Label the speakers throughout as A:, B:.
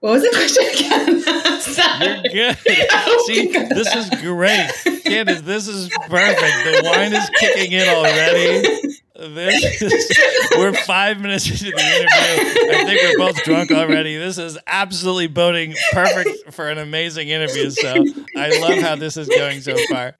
A: What was the question again?
B: You're good. See, this is great. Candice, this is perfect. The wine is kicking in already. This is, we're five minutes into the interview. I think we're both drunk already. This is absolutely boding perfect for an amazing interview. So I love how this is going so far.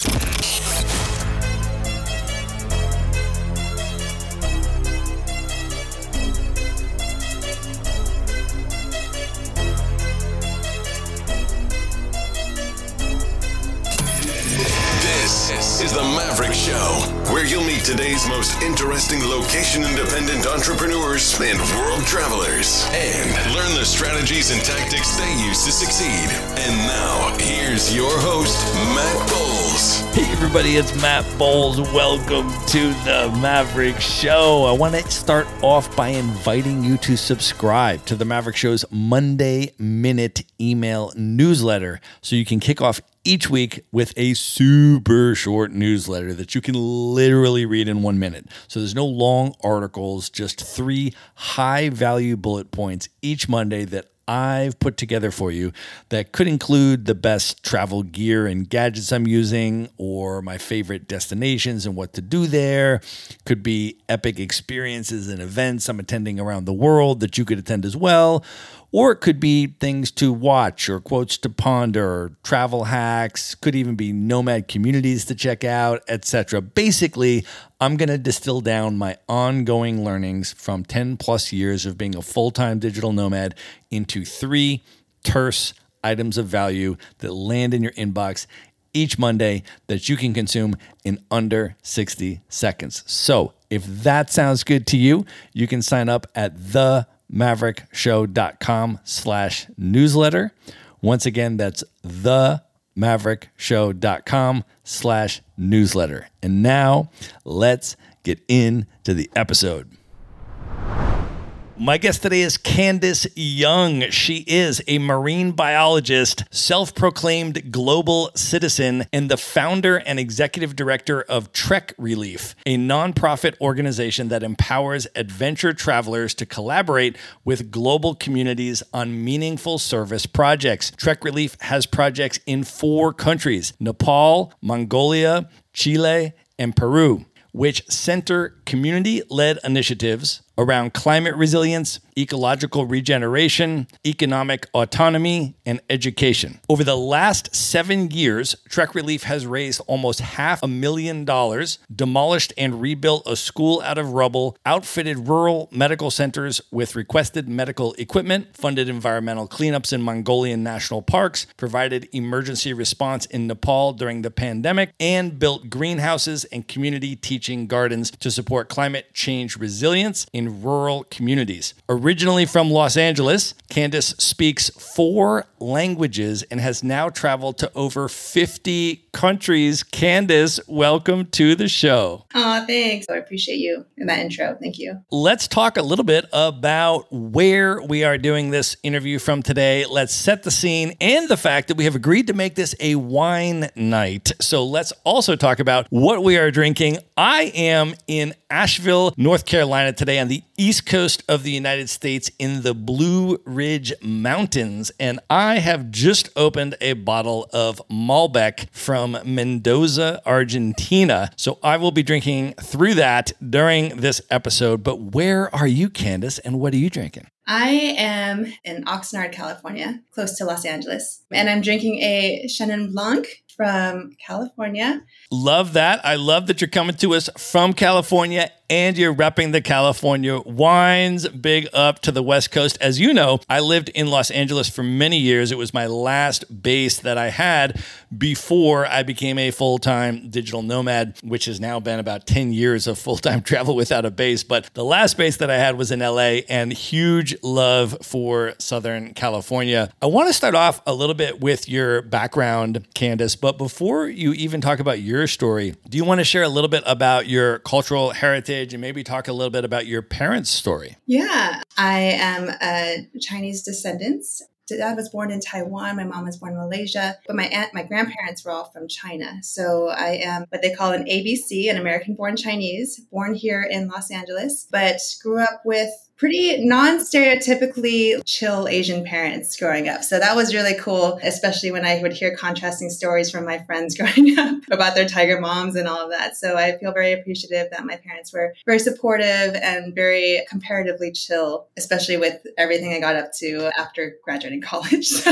C: Show, where you'll meet today's most interesting location independent entrepreneurs and world travelers and learn the strategies and tactics they use to succeed. And now, here's your host, Matt Bowles.
B: Hey, everybody, it's Matt Bowles. Welcome to the Maverick Show. I want to start off by inviting you to subscribe to the Maverick Show's Monday Minute email newsletter so you can kick off each week with a super short newsletter that you can literally read in one minute. So there's no long articles, just three high value bullet points each Monday that I've put together for you that could include the best travel gear and gadgets I'm using, or my favorite destinations and what to do there. Could be epic experiences and events I'm attending around the world that you could attend as well. Or it could be things to watch or quotes to ponder, or travel hacks, could even be nomad communities to check out, etc. Basically, I'm going to distill down my ongoing learnings from 10 plus years of being a full time digital nomad into three terse items of value that land in your inbox each Monday that you can consume in under 60 seconds. So if that sounds good to you, you can sign up at themaverickshow.com slash newsletter. Once again, that's themaverickshow.com slash newsletter. And now let's get into the episode. My guest today is Candice Young. She is a marine biologist, self proclaimed global citizen, and the founder and executive director of Trek Relief, a nonprofit organization that empowers adventure travelers to collaborate with global communities on meaningful service projects. Trek Relief has projects in four countries Nepal, Mongolia, Chile, and Peru which center community led initiatives around climate resilience, ecological regeneration, economic autonomy, and education. Over the last seven years, Trek Relief has raised almost half a million dollars, demolished and rebuilt a school out of rubble, outfitted rural medical centers with requested medical equipment, funded environmental cleanups in Mongolian national parks, provided emergency response in Nepal during the pandemic, and built greenhouses and community teaching gardens to support climate change resilience in rural communities. Originally from Los Angeles, Candice speaks four languages and has now traveled to over 50 countries. Candice, welcome to the show.
A: Aw, thanks. I appreciate you in that intro. Thank you.
B: Let's talk a little bit about where we are doing this interview from today. Let's set the scene and the fact that we have agreed to make this a wine night. So let's also talk about what we are drinking. I am in Asheville, North Carolina today on the east coast of the United States in the Blue Ridge Mountains. And I have just opened a bottle of Malbec from Mendoza, Argentina. So I will be drinking through that during this episode. But where are you, Candice, and what are you drinking?
A: I am in Oxnard, California, close to Los Angeles, and I'm drinking a Chenin Blanc from California.
B: Love that. I love that you're coming to us from California and you're repping the California wines. Big up to the West Coast. As you know, I lived in Los Angeles for many years. It was my last base that I had before I became a full time digital nomad, which has now been about 10 years of full time travel without a base. But the last base that I had was in LA and huge love for Southern California. I want to start off a little bit with your background, Candice. But before you even talk about your story, do you want to share a little bit about your cultural heritage? And maybe talk a little bit about your parents' story.
A: Yeah, I am a Chinese descendants. Dad was born in Taiwan. My mom was born in Malaysia, but my aunt, my grandparents were all from China. So I am what they call an ABC, an American born Chinese, born here in Los Angeles, but grew up with pretty non-stereotypically chill Asian parents growing up. So that was really cool, especially when I would hear contrasting stories from my friends growing up about their tiger moms and all of that. So I feel very appreciative that my parents were very supportive and very comparatively chill, especially with everything I got up to after graduating college. So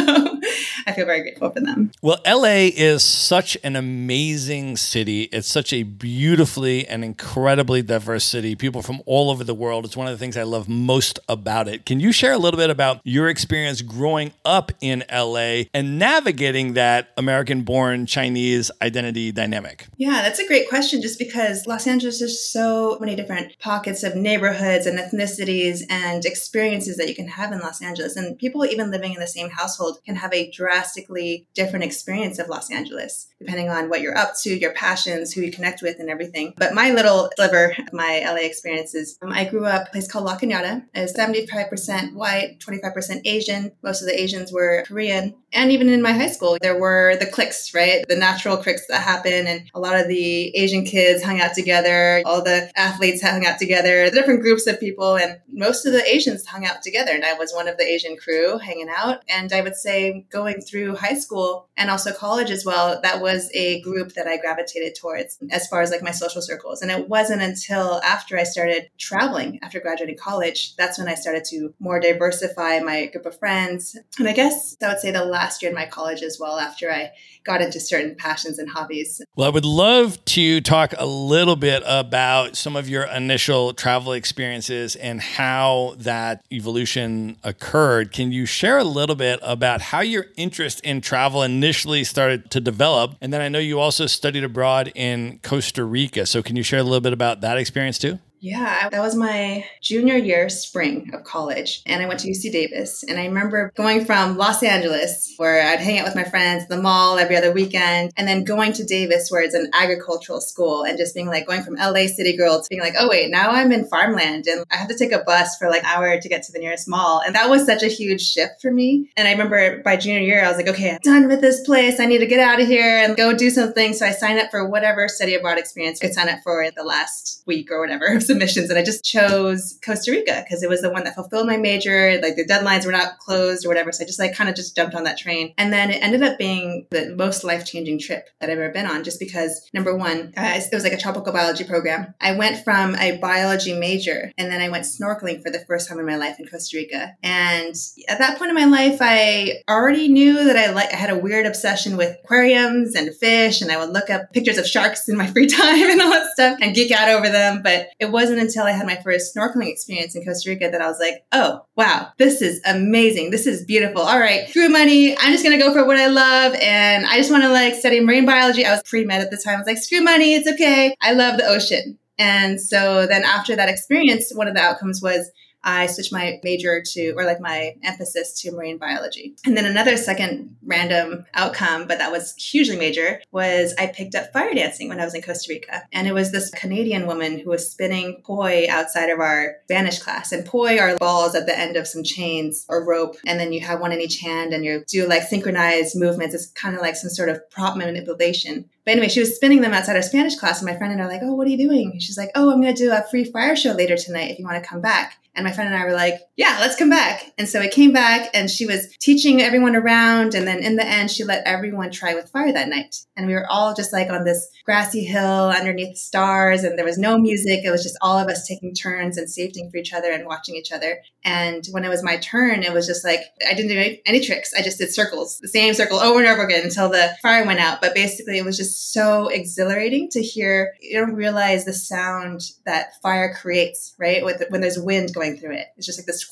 A: I feel very grateful for them.
B: Well, LA is such an amazing city. It's such a beautifully and incredibly diverse city. People from all over the world. It's one of the things I love most about it. Can you share a little bit about your experience growing up in LA and navigating that American born Chinese identity dynamic?
A: Yeah, that's a great question just because Los Angeles is so many different pockets of neighborhoods and ethnicities and experiences that you can have in Los Angeles. And people even living in the same household can have a drastically different experience of Los Angeles, depending on what you're up to, your passions, who you connect with, and everything. But my little sliver of my LA experiences, um, I grew up a place called La Cañada is 75% white, 25% Asian. Most of the Asians were Korean. And even in my high school, there were the cliques, right? The natural cliques that happen. And a lot of the Asian kids hung out together. All the athletes hung out together, the different groups of people. And most of the Asians hung out together. And I was one of the Asian crew hanging out. And I would say going through high school and also college as well, that was a group that I gravitated towards as far as like my social circles. And it wasn't until after I started traveling after graduating college, that's when I started to more diversify my group of friends. And I guess I would say the last year in my college as well, after I got into certain passions and hobbies.
B: Well, I would love to talk a little bit about some of your initial travel experiences and how that evolution occurred. Can you share a little bit about how your interest in travel initially started to develop? And then I know you also studied abroad in Costa Rica. So, can you share a little bit about that experience too?
A: Yeah, that was my junior year, spring of college. And I went to UC Davis. And I remember going from Los Angeles, where I'd hang out with my friends at the mall every other weekend, and then going to Davis, where it's an agricultural school, and just being like going from LA city girl to being like, oh, wait, now I'm in farmland and I have to take a bus for like an hour to get to the nearest mall. And that was such a huge shift for me. And I remember by junior year, I was like, okay, I'm done with this place. I need to get out of here and go do something. So I signed up for whatever study abroad experience I could sign up for the last week or whatever submissions and I just chose Costa Rica because it was the one that fulfilled my major. Like the deadlines were not closed or whatever. So I just like kind of just jumped on that train. And then it ended up being the most life changing trip that I've ever been on just because number one, uh, it was like a tropical biology program. I went from a biology major and then I went snorkeling for the first time in my life in Costa Rica. And at that point in my life, I already knew that I like I had a weird obsession with aquariums and fish and I would look up pictures of sharks in my free time and all that stuff and geek out over them. But it wasn't until I had my first snorkeling experience in Costa Rica that I was like, oh, wow, this is amazing. This is beautiful. All right, screw money. I'm just going to go for what I love. And I just want to like study marine biology. I was pre med at the time. I was like, screw money. It's okay. I love the ocean. And so then after that experience, one of the outcomes was I switched my major to, or like my emphasis to marine biology. And then another second random outcome, but that was hugely major, was I picked up fire dancing when I was in Costa Rica. And it was this Canadian woman who was spinning poi outside of our Spanish class. And poi are balls at the end of some chains or rope. And then you have one in each hand and you do like synchronized movements. It's kind of like some sort of prop manipulation. But anyway, she was spinning them outside our Spanish class, and my friend and I were like, "Oh, what are you doing?" she's like, "Oh, I'm going to do a free fire show later tonight. If you want to come back." And my friend and I were like, "Yeah, let's come back." And so we came back, and she was teaching everyone around, and then in the end, she let everyone try with fire that night. And we were all just like on this grassy hill underneath the stars, and there was no music. It was just all of us taking turns and safetying for each other and watching each other. And when it was my turn, it was just like I didn't do any tricks. I just did circles, the same circle over and over again until the fire went out. But basically, it was just so exhilarating to hear. You don't realize the sound that fire creates, right? With when there's wind going through it, it's just like this.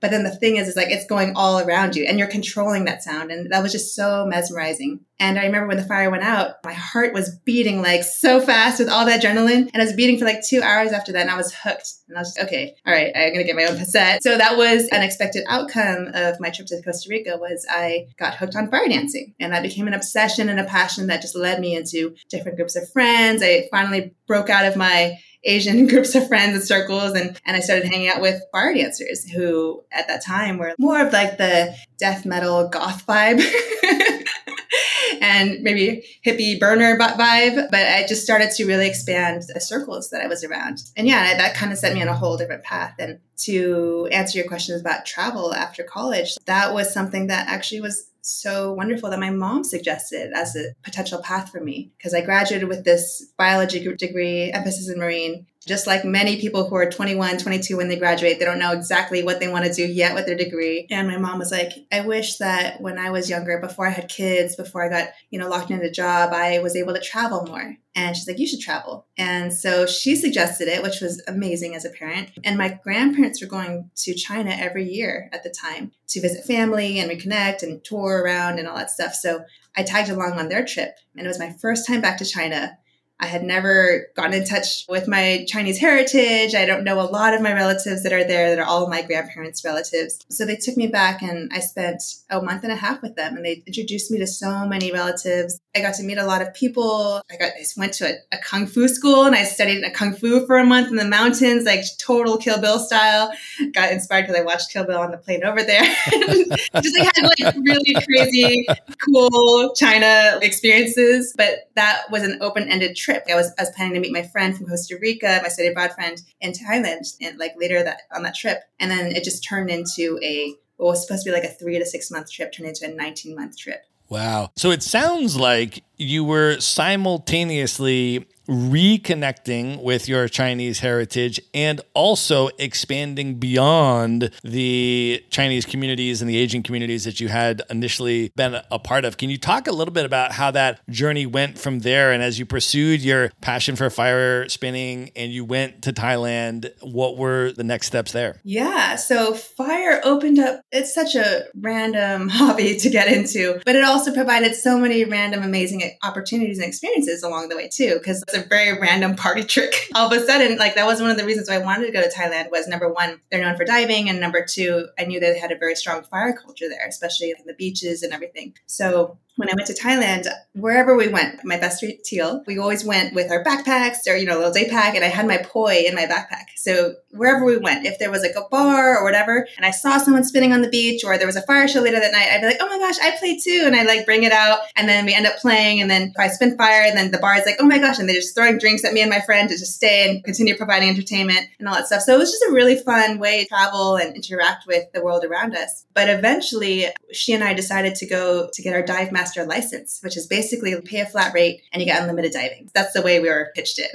A: But then the thing is, is like it's going all around you, and you're controlling that sound, and that was just so mesmerizing. And I remember when the fire went out, my heart was beating like so fast with all that adrenaline. And I was beating for like two hours after that. And I was hooked. And I was like, okay, all right, I'm going to get my own cassette. So that was an expected outcome of my trip to Costa Rica was I got hooked on fire dancing. And that became an obsession and a passion that just led me into different groups of friends. I finally broke out of my Asian groups of friends and circles. And, and I started hanging out with fire dancers who at that time were more of like the death metal goth vibe. and maybe hippie burner vibe. But I just started to really expand the circles that I was around. And yeah, that kind of set me on a whole different path. And to answer your questions about travel after college, that was something that actually was so wonderful that my mom suggested as a potential path for me because I graduated with this biology degree, emphasis in marine, just like many people who are 21, 22 when they graduate, they don't know exactly what they want to do yet with their degree. And my mom was like, I wish that when I was younger, before I had kids, before I got, you know, locked into a job, I was able to travel more. And she's like, you should travel. And so she suggested it, which was amazing as a parent. And my grandparents were going to China every year at the time to visit family and reconnect and tour around and all that stuff. So I tagged along on their trip. And it was my first time back to China. I had never gotten in touch with my Chinese heritage. I don't know a lot of my relatives that are there that are all my grandparents' relatives. So they took me back and I spent a month and a half with them and they introduced me to so many relatives. I got to meet a lot of people. I got I went to a, a kung fu school and I studied kung fu for a month in the mountains, like total Kill Bill style. Got inspired because I watched Kill Bill on the plane over there. Just like had like really crazy, cool China experiences. But that was an open-ended trip trip. I was, I was planning to meet my friend from Costa Rica, my study abroad friend in Thailand, and like later that on that trip. And then it just turned into a what was supposed to be like a three to six month trip turned into a 19 month trip.
B: Wow. So it sounds like you were simultaneously reconnecting with your Chinese heritage and also expanding beyond the Chinese communities and the Asian communities that you had initially been a part of. Can you talk a little bit about how that journey went from there? And as you pursued your passion for fire spinning and you went to Thailand, what were the next steps there?
A: Yeah. So fire opened up, it's such a random hobby to get into, but it also provided so many random, amazing opportunities and experiences along the way, too, because it's a very random party trick. All of a sudden, like that was one of the reasons why I wanted to go to Thailand was number one, they're known for diving. And number two, I knew they had a very strong fire culture there, especially in the beaches and everything. So when I went to Thailand, wherever we went, my best Teal, we always went with our backpacks or, you know, a little day pack, and I had my poi in my backpack. So wherever we went, if there was like a bar or whatever, and I saw someone spinning on the beach or there was a fire show later that night, I'd be like, oh my gosh, I play too. And I like bring it out, and then we end up playing, and then I spin fire, and then the bar is like, oh my gosh, and they're just throwing drinks at me and my friend to just stay and continue providing entertainment and all that stuff. So it was just a really fun way to travel and interact with the world around us. But eventually, she and I decided to go to get our dive master license which is basically pay a flat rate and you get unlimited diving. That's the way we were pitched it.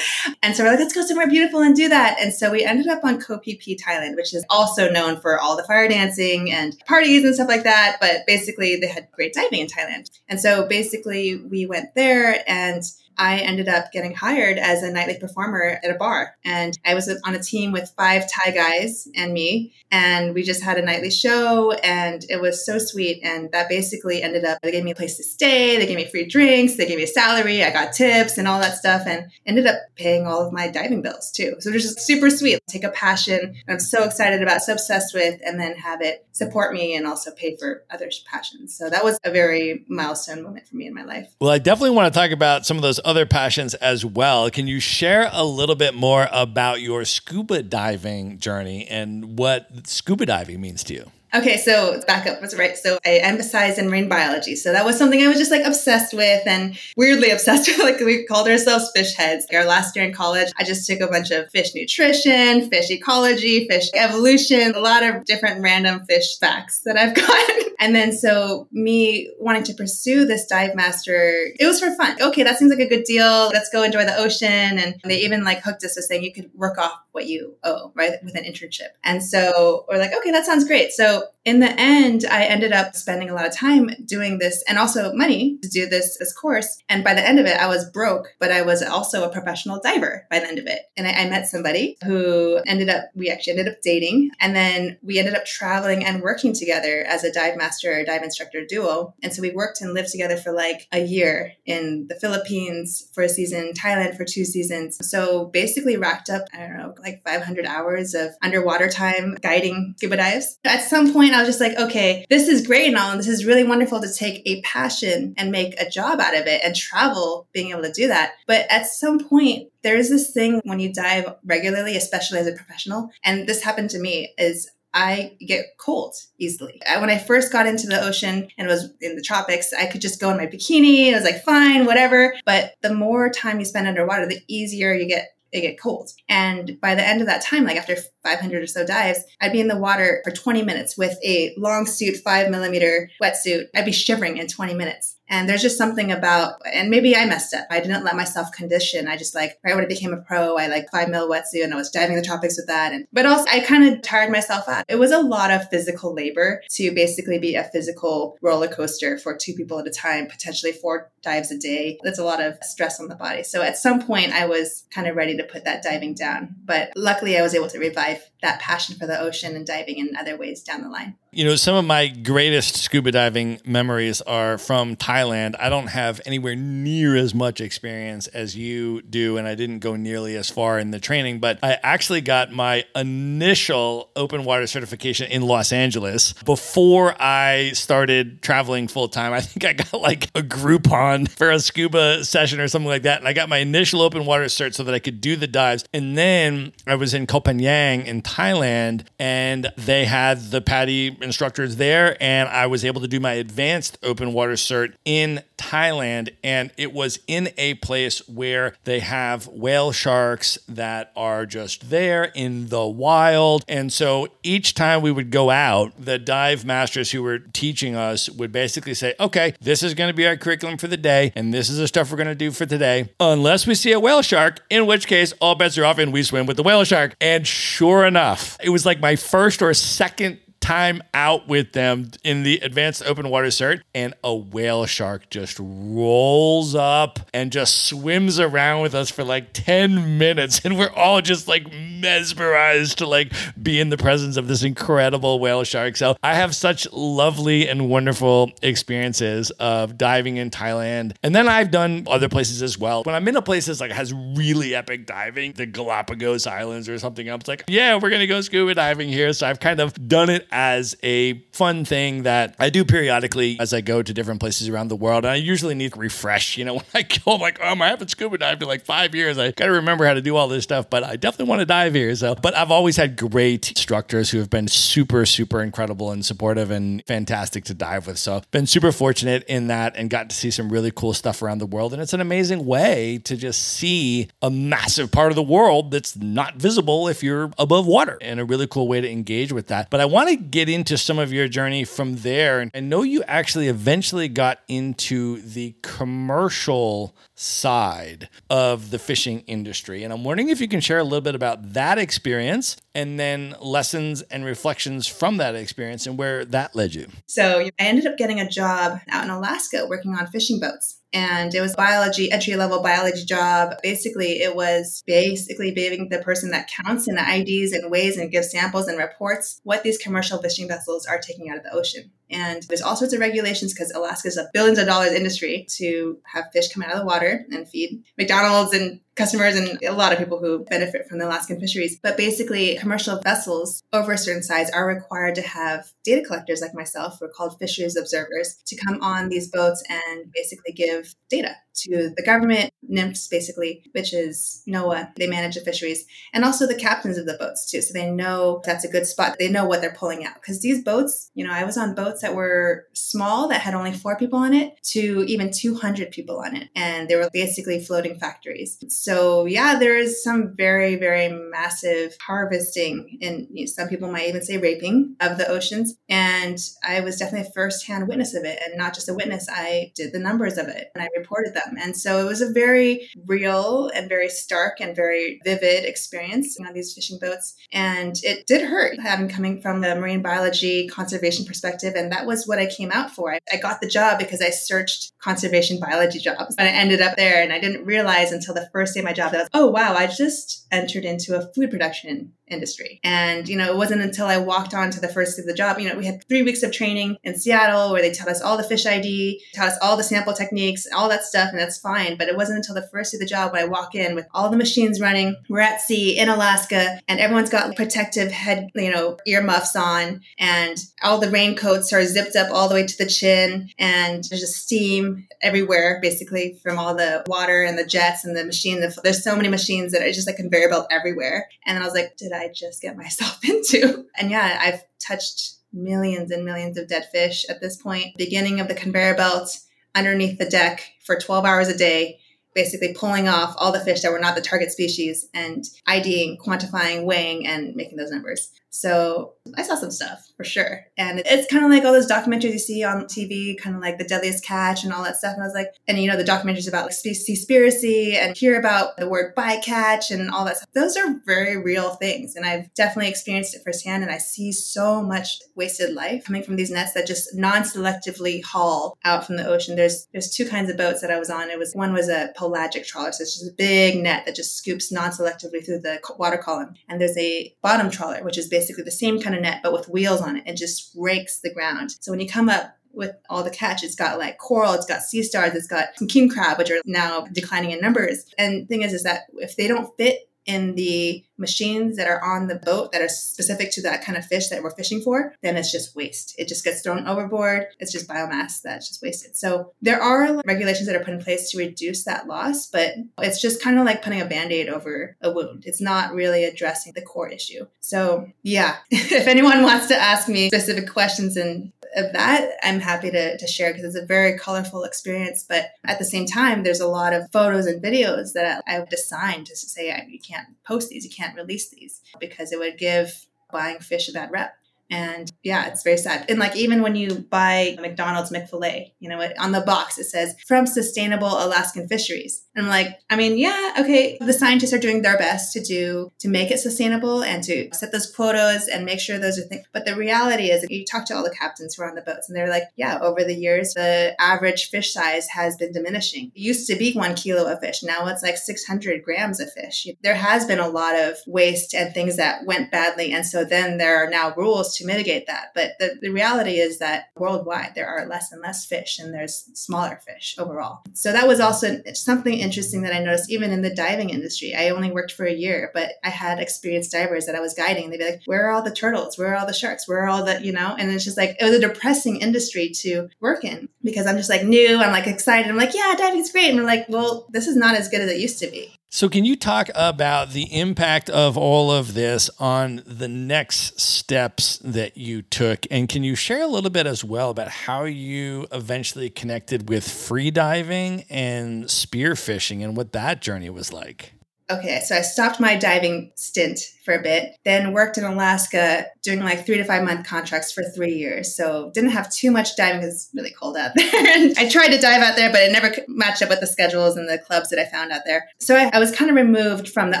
A: and so we're like, let's go somewhere beautiful and do that. And so we ended up on Koh Phi Phi, Thailand, which is also known for all the fire dancing and parties and stuff like that. But basically, they had great diving in Thailand. And so basically, we went there and I ended up getting hired as a nightly performer at a bar. And I was on a team with five Thai guys and me. And we just had a nightly show and it was so sweet. And that basically ended up, they gave me a place to stay, they gave me free drinks, they gave me a salary, I got tips and all that stuff, and ended up paying all of my diving bills too. So it was just super sweet. Take a passion I'm so excited about, so obsessed with, and then have it support me and also pay for other passions. So that was a very milestone moment for me in my life.
B: Well, I definitely want to talk about some of those other passions as well. Can you share a little bit more about your scuba diving journey and what scuba diving means to you?
A: Okay, so back up was right. So I emphasized in marine biology. So that was something I was just like obsessed with and weirdly obsessed with. Like we called ourselves fish heads. Our last year in college, I just took a bunch of fish nutrition, fish ecology, fish evolution, a lot of different random fish facts that I've gotten And then so me wanting to pursue this dive master, it was for fun. Okay, that seems like a good deal. Let's go enjoy the ocean. And they even like hooked us to saying you could work off what you owe, right? With an internship. And so we're like, okay, that sounds great. So in the end, I ended up spending a lot of time doing this and also money to do this this course. And by the end of it, I was broke, but I was also a professional diver by the end of it. And I, I met somebody who ended up, we actually ended up dating. And then we ended up traveling and working together as a dive master, or dive instructor duo. And so we worked and lived together for like a year in the Philippines for a season, Thailand for two seasons. So basically racked up, I don't know, like 500 hours of underwater time guiding scuba dives. At some point, I was just like, okay, this is great and all, and this is really wonderful to take a passion and make a job out of it and travel being able to do that. But at some point, there is this thing when you dive regularly, especially as a professional, and this happened to me, is I get cold easily. When I first got into the ocean and was in the tropics, I could just go in my bikini. It was like, fine, whatever. But the more time you spend underwater, the easier you get it get cold. And by the end of that time, like after 500 or so dives, I'd be in the water for 20 minutes with a long suit, five millimeter wetsuit. I'd be shivering in 20 minutes. And there's just something about, and maybe I messed up. I didn't let myself condition. I just like, right when I became a pro, I like five mil wetsuit and I was diving the tropics with that. And, but also I kind of tired myself out. It was a lot of physical labor to basically be a physical roller coaster for two people at a time, potentially four dives a day. That's a lot of stress on the body. So at some point I was kind of ready to put that diving down. But luckily I was able to revive that passion for the ocean and diving in other ways down the line.
B: You know, some of my greatest scuba diving memories are from Thailand. I don't have anywhere near as much experience as you do, and I didn't go nearly as far in the training, but I actually got my initial open water certification in Los Angeles before I started traveling full time. I think I got like a Groupon for a scuba session or something like that. And I got my initial open water cert so that I could do the dives. And then I was in Koh Phangan in Thailand, and they had the PADI instructors there, and I was able to do my advanced open water cert in Thailand. And it was in a place where they have whale sharks that are just there in the wild. And so each time we would go out, the dive masters who were teaching us would basically say, okay, this is going to be our curriculum for the day, and this is the stuff we're going to do for today, unless we see a whale shark, in which case all bets are off and we swim with the whale shark. And sure enough, it was like my first or second time out with them in the advanced open water cert, and a whale shark just rolls up and just swims around with us for like 10 minutes. And we're all just like mesmerized to like be in the presence of this incredible whale shark. So I have such lovely and wonderful experiences of diving in Thailand. And then I've done other places as well. When I'm in a place that's like has really epic diving, the Galapagos Islands or something, I'm like, yeah, we're gonna go scuba diving here. So I've kind of done it as a fun thing that I do periodically as I go to different places around the world. And I usually need to refresh. You know, when I go, I'm like, oh, I haven't scuba dived in like five years. I got to remember how to do all this stuff, but I definitely want to dive here. So, but I've always had great instructors who have been super, super incredible and supportive and fantastic to dive with. So, been super fortunate in that and got to see some really cool stuff around the world. And it's an amazing way to just see a massive part of the world that's not visible if you're above water and a really cool way to engage with that. But I want to get into some of your journey from there. And I know you actually eventually got into the commercial side of the fishing industry. And I'm wondering if you can share a little bit about that experience and then lessons and reflections from that experience and where that led you.
A: So I ended up getting a job out in Alaska working on fishing boats and it was biology entry level biology job basically it was basically being the person that counts and IDs and weighs and gives samples and reports what these commercial fishing vessels are taking out of the ocean and there's all sorts of regulations because Alaska is a billions of dollars industry to have fish come out of the water and feed McDonald's and customers and a lot of people who benefit from the Alaskan fisheries. But basically, commercial vessels over a certain size are required to have data collectors like myself, who are called fisheries observers, to come on these boats and basically give data to the government, NMFS basically, which is NOAA. They manage the fisheries, and also the captains of the boats too. So they know that's a good spot. They know what they're pulling out. Because these boats, you know, I was on boats that were small that had only four people on it to even 200 people on it. And they were basically floating factories So yeah, there is some very, very massive harvesting and you know, some people might even say raping of the oceans. And I was definitely a firsthand witness of it. And not just a witness, I did the numbers of it and I reported them. And so it was a very real and very stark and very vivid experience on these fishing boats. And it did hurt having coming from the marine biology conservation perspective. And that was what I came out for. I, I got the job because I searched conservation biology jobs and I ended up there. And I didn't realize until the first day of my job. That I was, oh, wow, I just entered into a food production industry. And, you know, it wasn't until I walked on to the first of the job, you know, we had three weeks of training in Seattle where they taught us all the fish ID, taught us all the sample techniques, all that stuff, and that's fine. But it wasn't until the first of the job when I walk in with all the machines running, we're at sea in Alaska, and everyone's got protective head, you know, earmuffs on, and all the raincoats are zipped up all the way to the chin, and there's just steam everywhere, basically, from all the water and the jets and the machine. There's so many machines that are just like conveyor belt everywhere. And I was like, did I just get myself into? And yeah, I've touched millions and millions of dead fish at this point. Beginning of the conveyor belt underneath the deck for 12 hours a day, basically pulling off all the fish that were not the target species and IDing, quantifying, weighing, and making those numbers. So I saw some stuff for sure. And it's kind of like all those documentaries you see on TV, kind of like the deadliest catch and all that stuff. And I was like, and you know, the documentaries about like Seaspiracy and hear about the word bycatch and all that stuff. Those are very real things. And I've definitely experienced it firsthand. And I see so much wasted life coming from these nets that just non-selectively haul out from the ocean. There's there's two kinds of boats that I was on. It was one was a pelagic trawler, so it's just a big net that just scoops non-selectively through the water column. And there's a bottom trawler, which is basically basically the same kind of net, but with wheels on it and just rakes the ground. So when you come up with all the catch. It's got like coral, it's got sea stars, it's got some king crab, which are now declining in numbers. And thing is, is that if they don't fit in the machines that are on the boat that are specific to that kind of fish that we're fishing for, then it's just waste. It just gets thrown overboard. It's just biomass that's just wasted. So there are regulations that are put in place to reduce that loss, but it's just kind of like putting a band aid over a wound. It's not really addressing the core issue. So, yeah, if anyone wants to ask me specific questions and of that, I'm happy to, to share because it's a very colorful experience. But at the same time, there's a lot of photos and videos that I would assign to say you can't post these, you can't release these because it would give buying fish a bad rep. And yeah, it's very sad. And like even when you buy McDonald's McFilet, you know, on the box it says from sustainable Alaskan fisheries. And I'm like, I mean, yeah, okay, the scientists are doing their best to do to make it sustainable and to set those quotas and make sure those are things. But the reality is, you talk to all the captains who are on the boats, and they're like, yeah, over the years, the average fish size has been diminishing. It used to be one kilo of fish, now it's like 600 grams of fish. There has been a lot of waste and things that went badly, and so then there are now rules to mitigate that. But the, the reality is that worldwide there are less and less fish, and there's smaller fish overall. So that was also something interesting that I noticed even in the diving industry. I only worked for a year, but I had experienced divers that I was guiding. They'd be like, Where are all the turtles? Where are all the sharks? Where are all the, you know? And it's just like, it was a depressing industry to work in because I'm just like new. I'm like excited. I'm like, Yeah, diving's great. And we're like, Well, this is not as good as it used to be.
B: So, can you talk about the impact of all of this on the next steps that you took? And can you share a little bit as well about how you eventually connected with free diving and spearfishing and what that journey was like?
A: Okay, so I stopped my diving stint for a bit, then worked in Alaska doing like three to five month contracts for three years. So didn't have too much diving because it's really cold out there. I tried to dive out there, but it never matched up with the schedules and the clubs that I found out there. So I, I was kind of removed from the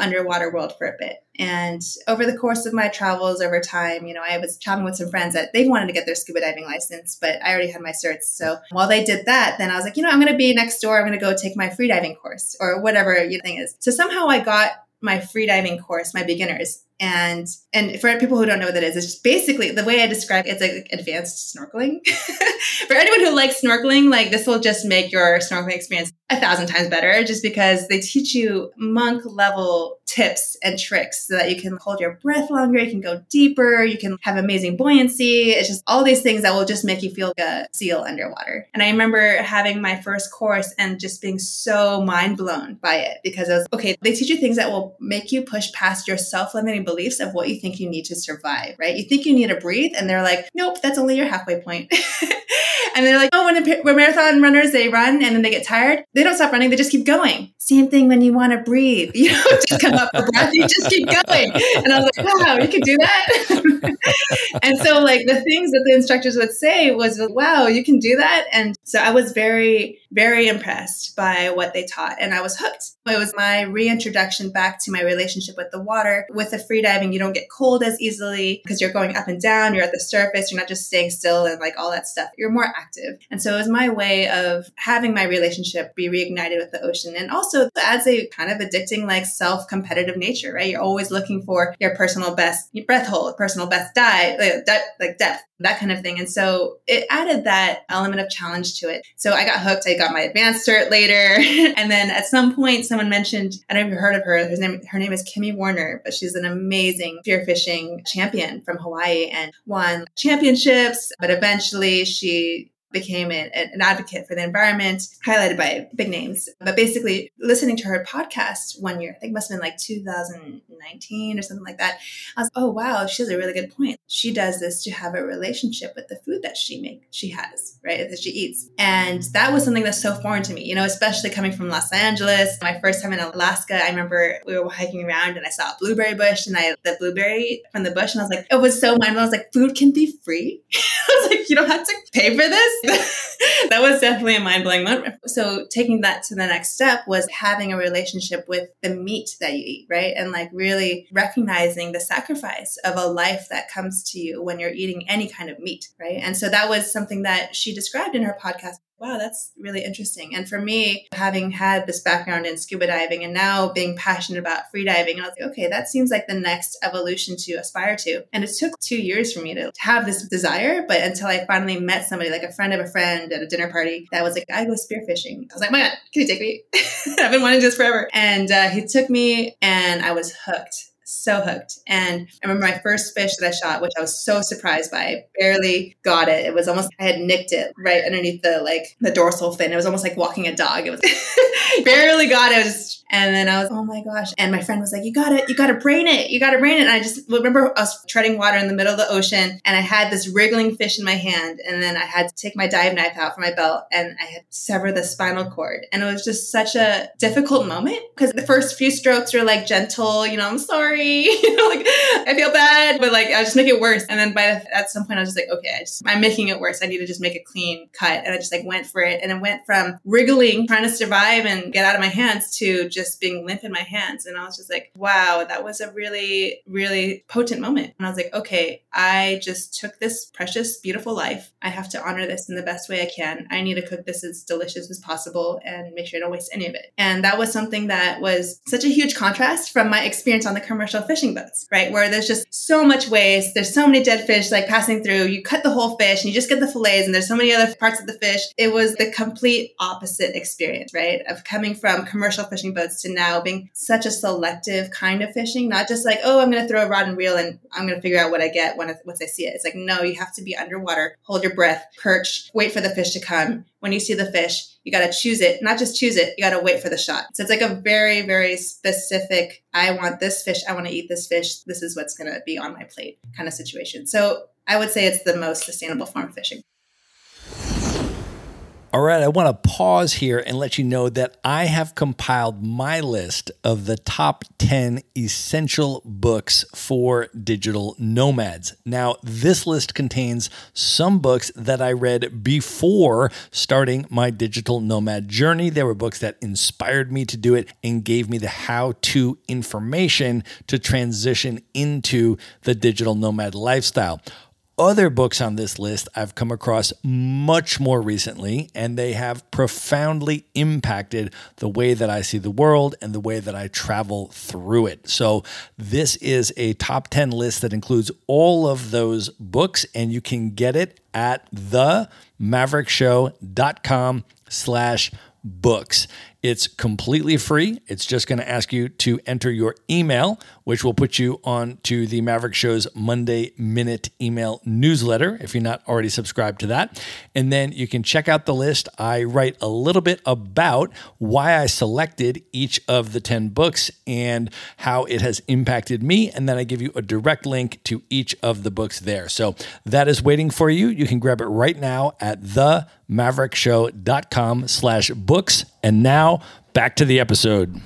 A: underwater world for a bit. And over the course of my travels over time, you know, I was traveling with some friends that they wanted to get their scuba diving license, but I already had my certs. So while they did that, then I was like, you know, I'm going to be next door. I'm going to go take my free diving course or whatever your thing is. So somehow I got my freediving course, my beginners, and and for people who don't know what that is, it's just basically the way I describe it, it's like advanced snorkeling. for anyone who likes snorkeling, like this will just make your snorkeling experience a thousand times better just because they teach you monk level tips and tricks so that you can hold your breath longer, you can go deeper, you can have amazing buoyancy. It's just all these things that will just make you feel like a seal underwater. And I remember having my first course and just being so mind blown by it because it was okay, they teach you things that will make you push past your self limiting beliefs of what you think you need to survive, right? You think you need to breathe, and they're like, nope, that's only your halfway point. and they're like, oh, when, a, when marathon runners, they run and then they get tired, they don't stop running, they just keep going. Same thing when you want to breathe, you know, just come up for breath, you just keep going. And I was like, wow, you can do that. and so like the things that the instructors would say was, wow, you can do that. And so I was very, very impressed by what they taught and I was hooked. It was my reintroduction back to my relationship with the water. With the freediving, you don't get cold as easily because you're going up and down, you're at the surface, you're not just staying still and like all that stuff. You're more active. And so it was my way of having my relationship be reignited with the ocean. And also adds a kind of addicting, like self competitive nature, right? You're always looking for your personal best breath hold, personal best dive, like depth that kind of thing. And so it added that element of challenge to it. So I got hooked. I got my advanced cert later. and then at some point, someone mentioned, I don't know if you've heard of her. Her name, her name is Kimi Werner, but she's an amazing spearfishing champion from Hawaii and won championships. But eventually she became an, an advocate for the environment, highlighted by big names. But basically, listening to her podcast one year, I think must have been like 2019 or something like that. I was, oh wow, she has a really good point. She does this to have a relationship with the food that she makes, she has, right, that she eats, and that was something that's so foreign to me. You know, especially coming from Los Angeles. My first time in Alaska, I remember we were hiking around and I saw a blueberry bush and I the blueberry from the bush, and I was like, it was so mind blowing. I was like, food can be free. I was like, you don't have to pay for this. that was definitely a mind blowing moment. So, taking that to the next step was having a relationship with the meat that you eat, right? And like really recognizing the sacrifice of a life that comes to you when you're eating any kind of meat, right? And so that was something that she described in her podcast wow, that's really interesting. And for me, having had this background in scuba diving and now being passionate about free diving, I was like, okay, that seems like the next evolution to aspire to. And it took two years for me to have this desire, but until I finally met somebody, like a friend of a friend at a dinner party, that was like, I go spearfishing. I was like, my God, can you take me? I've been wanting this forever. And uh, he took me and I was hooked so hooked. And I remember my first fish that I shot, which I was so surprised by. I barely got it. It was almost I had nicked it right underneath the like the dorsal fin. It was almost like walking a dog. It was barely got it. it was and then I was, oh my gosh. And my friend was like, you got it. you gotta brain it. You gotta brain it. And I just remember us treading water in the middle of the ocean and I had this wriggling fish in my hand. And then I had to take my dive knife out from my belt and I had sever the spinal cord. And it was just such a difficult moment because the first few strokes were like gentle, you know, I'm sorry, like I feel bad, but like I just make it worse. And then by the, at some point I was just like, okay, I just, I'm making it worse. I need to just make a clean cut. And I just like went for it. And it went from wriggling, trying to survive and get out of my hands to just just being limp in my hands. And I was just like, wow, that was a really, really potent moment. And I was like, okay, I just took this precious, beautiful life. I have to honor this in the best way I can. I need to cook this as delicious as possible and make sure I don't waste any of it. And that was something that was such a huge contrast from my experience on the commercial fishing boats, right? Where there's just so much waste. There's so many dead fish like passing through. You cut the whole fish and you just get the fillets and there's so many other parts of the fish. It was the complete opposite experience, right? Of coming from commercial fishing boats to now being such a selective kind of fishing, not just like, oh, I'm going to throw a rod and reel and I'm going to figure out what I get once I see it. It's like, no, you have to be underwater, hold your breath, perch, wait for the fish to come. When you see the fish, you got to choose it, not just choose it, you got to wait for the shot. So it's like a very, very specific, I want this fish, I want to eat this fish, this is what's going to be on my plate kind of situation. So I would say it's the most sustainable form of fishing.
B: All right, I want to pause here and let you know that I have compiled my list of the top 10 essential books for digital nomads. Now, this list contains some books that I read before starting my digital nomad journey. There were books that inspired me to do it and gave me the how to information to transition into the digital nomad lifestyle other books on this list I've come across much more recently, and they have profoundly impacted the way that I see the world and the way that I travel through it. So, this is a top 10 list that includes all of those books, and you can get it at themaverickshow.com slash books. It's completely free. It's just going to ask you to enter your email, which will put you on to the Maverick Show's Monday Minute email newsletter if you're not already subscribed to that. And then you can check out the list. I write a little bit about why I selected each of the 10 books and how it has impacted me. And then I give you a direct link to each of the books there. So that is waiting for you. You can grab it right now at themaverickshow.com slash books. And now back to the episode.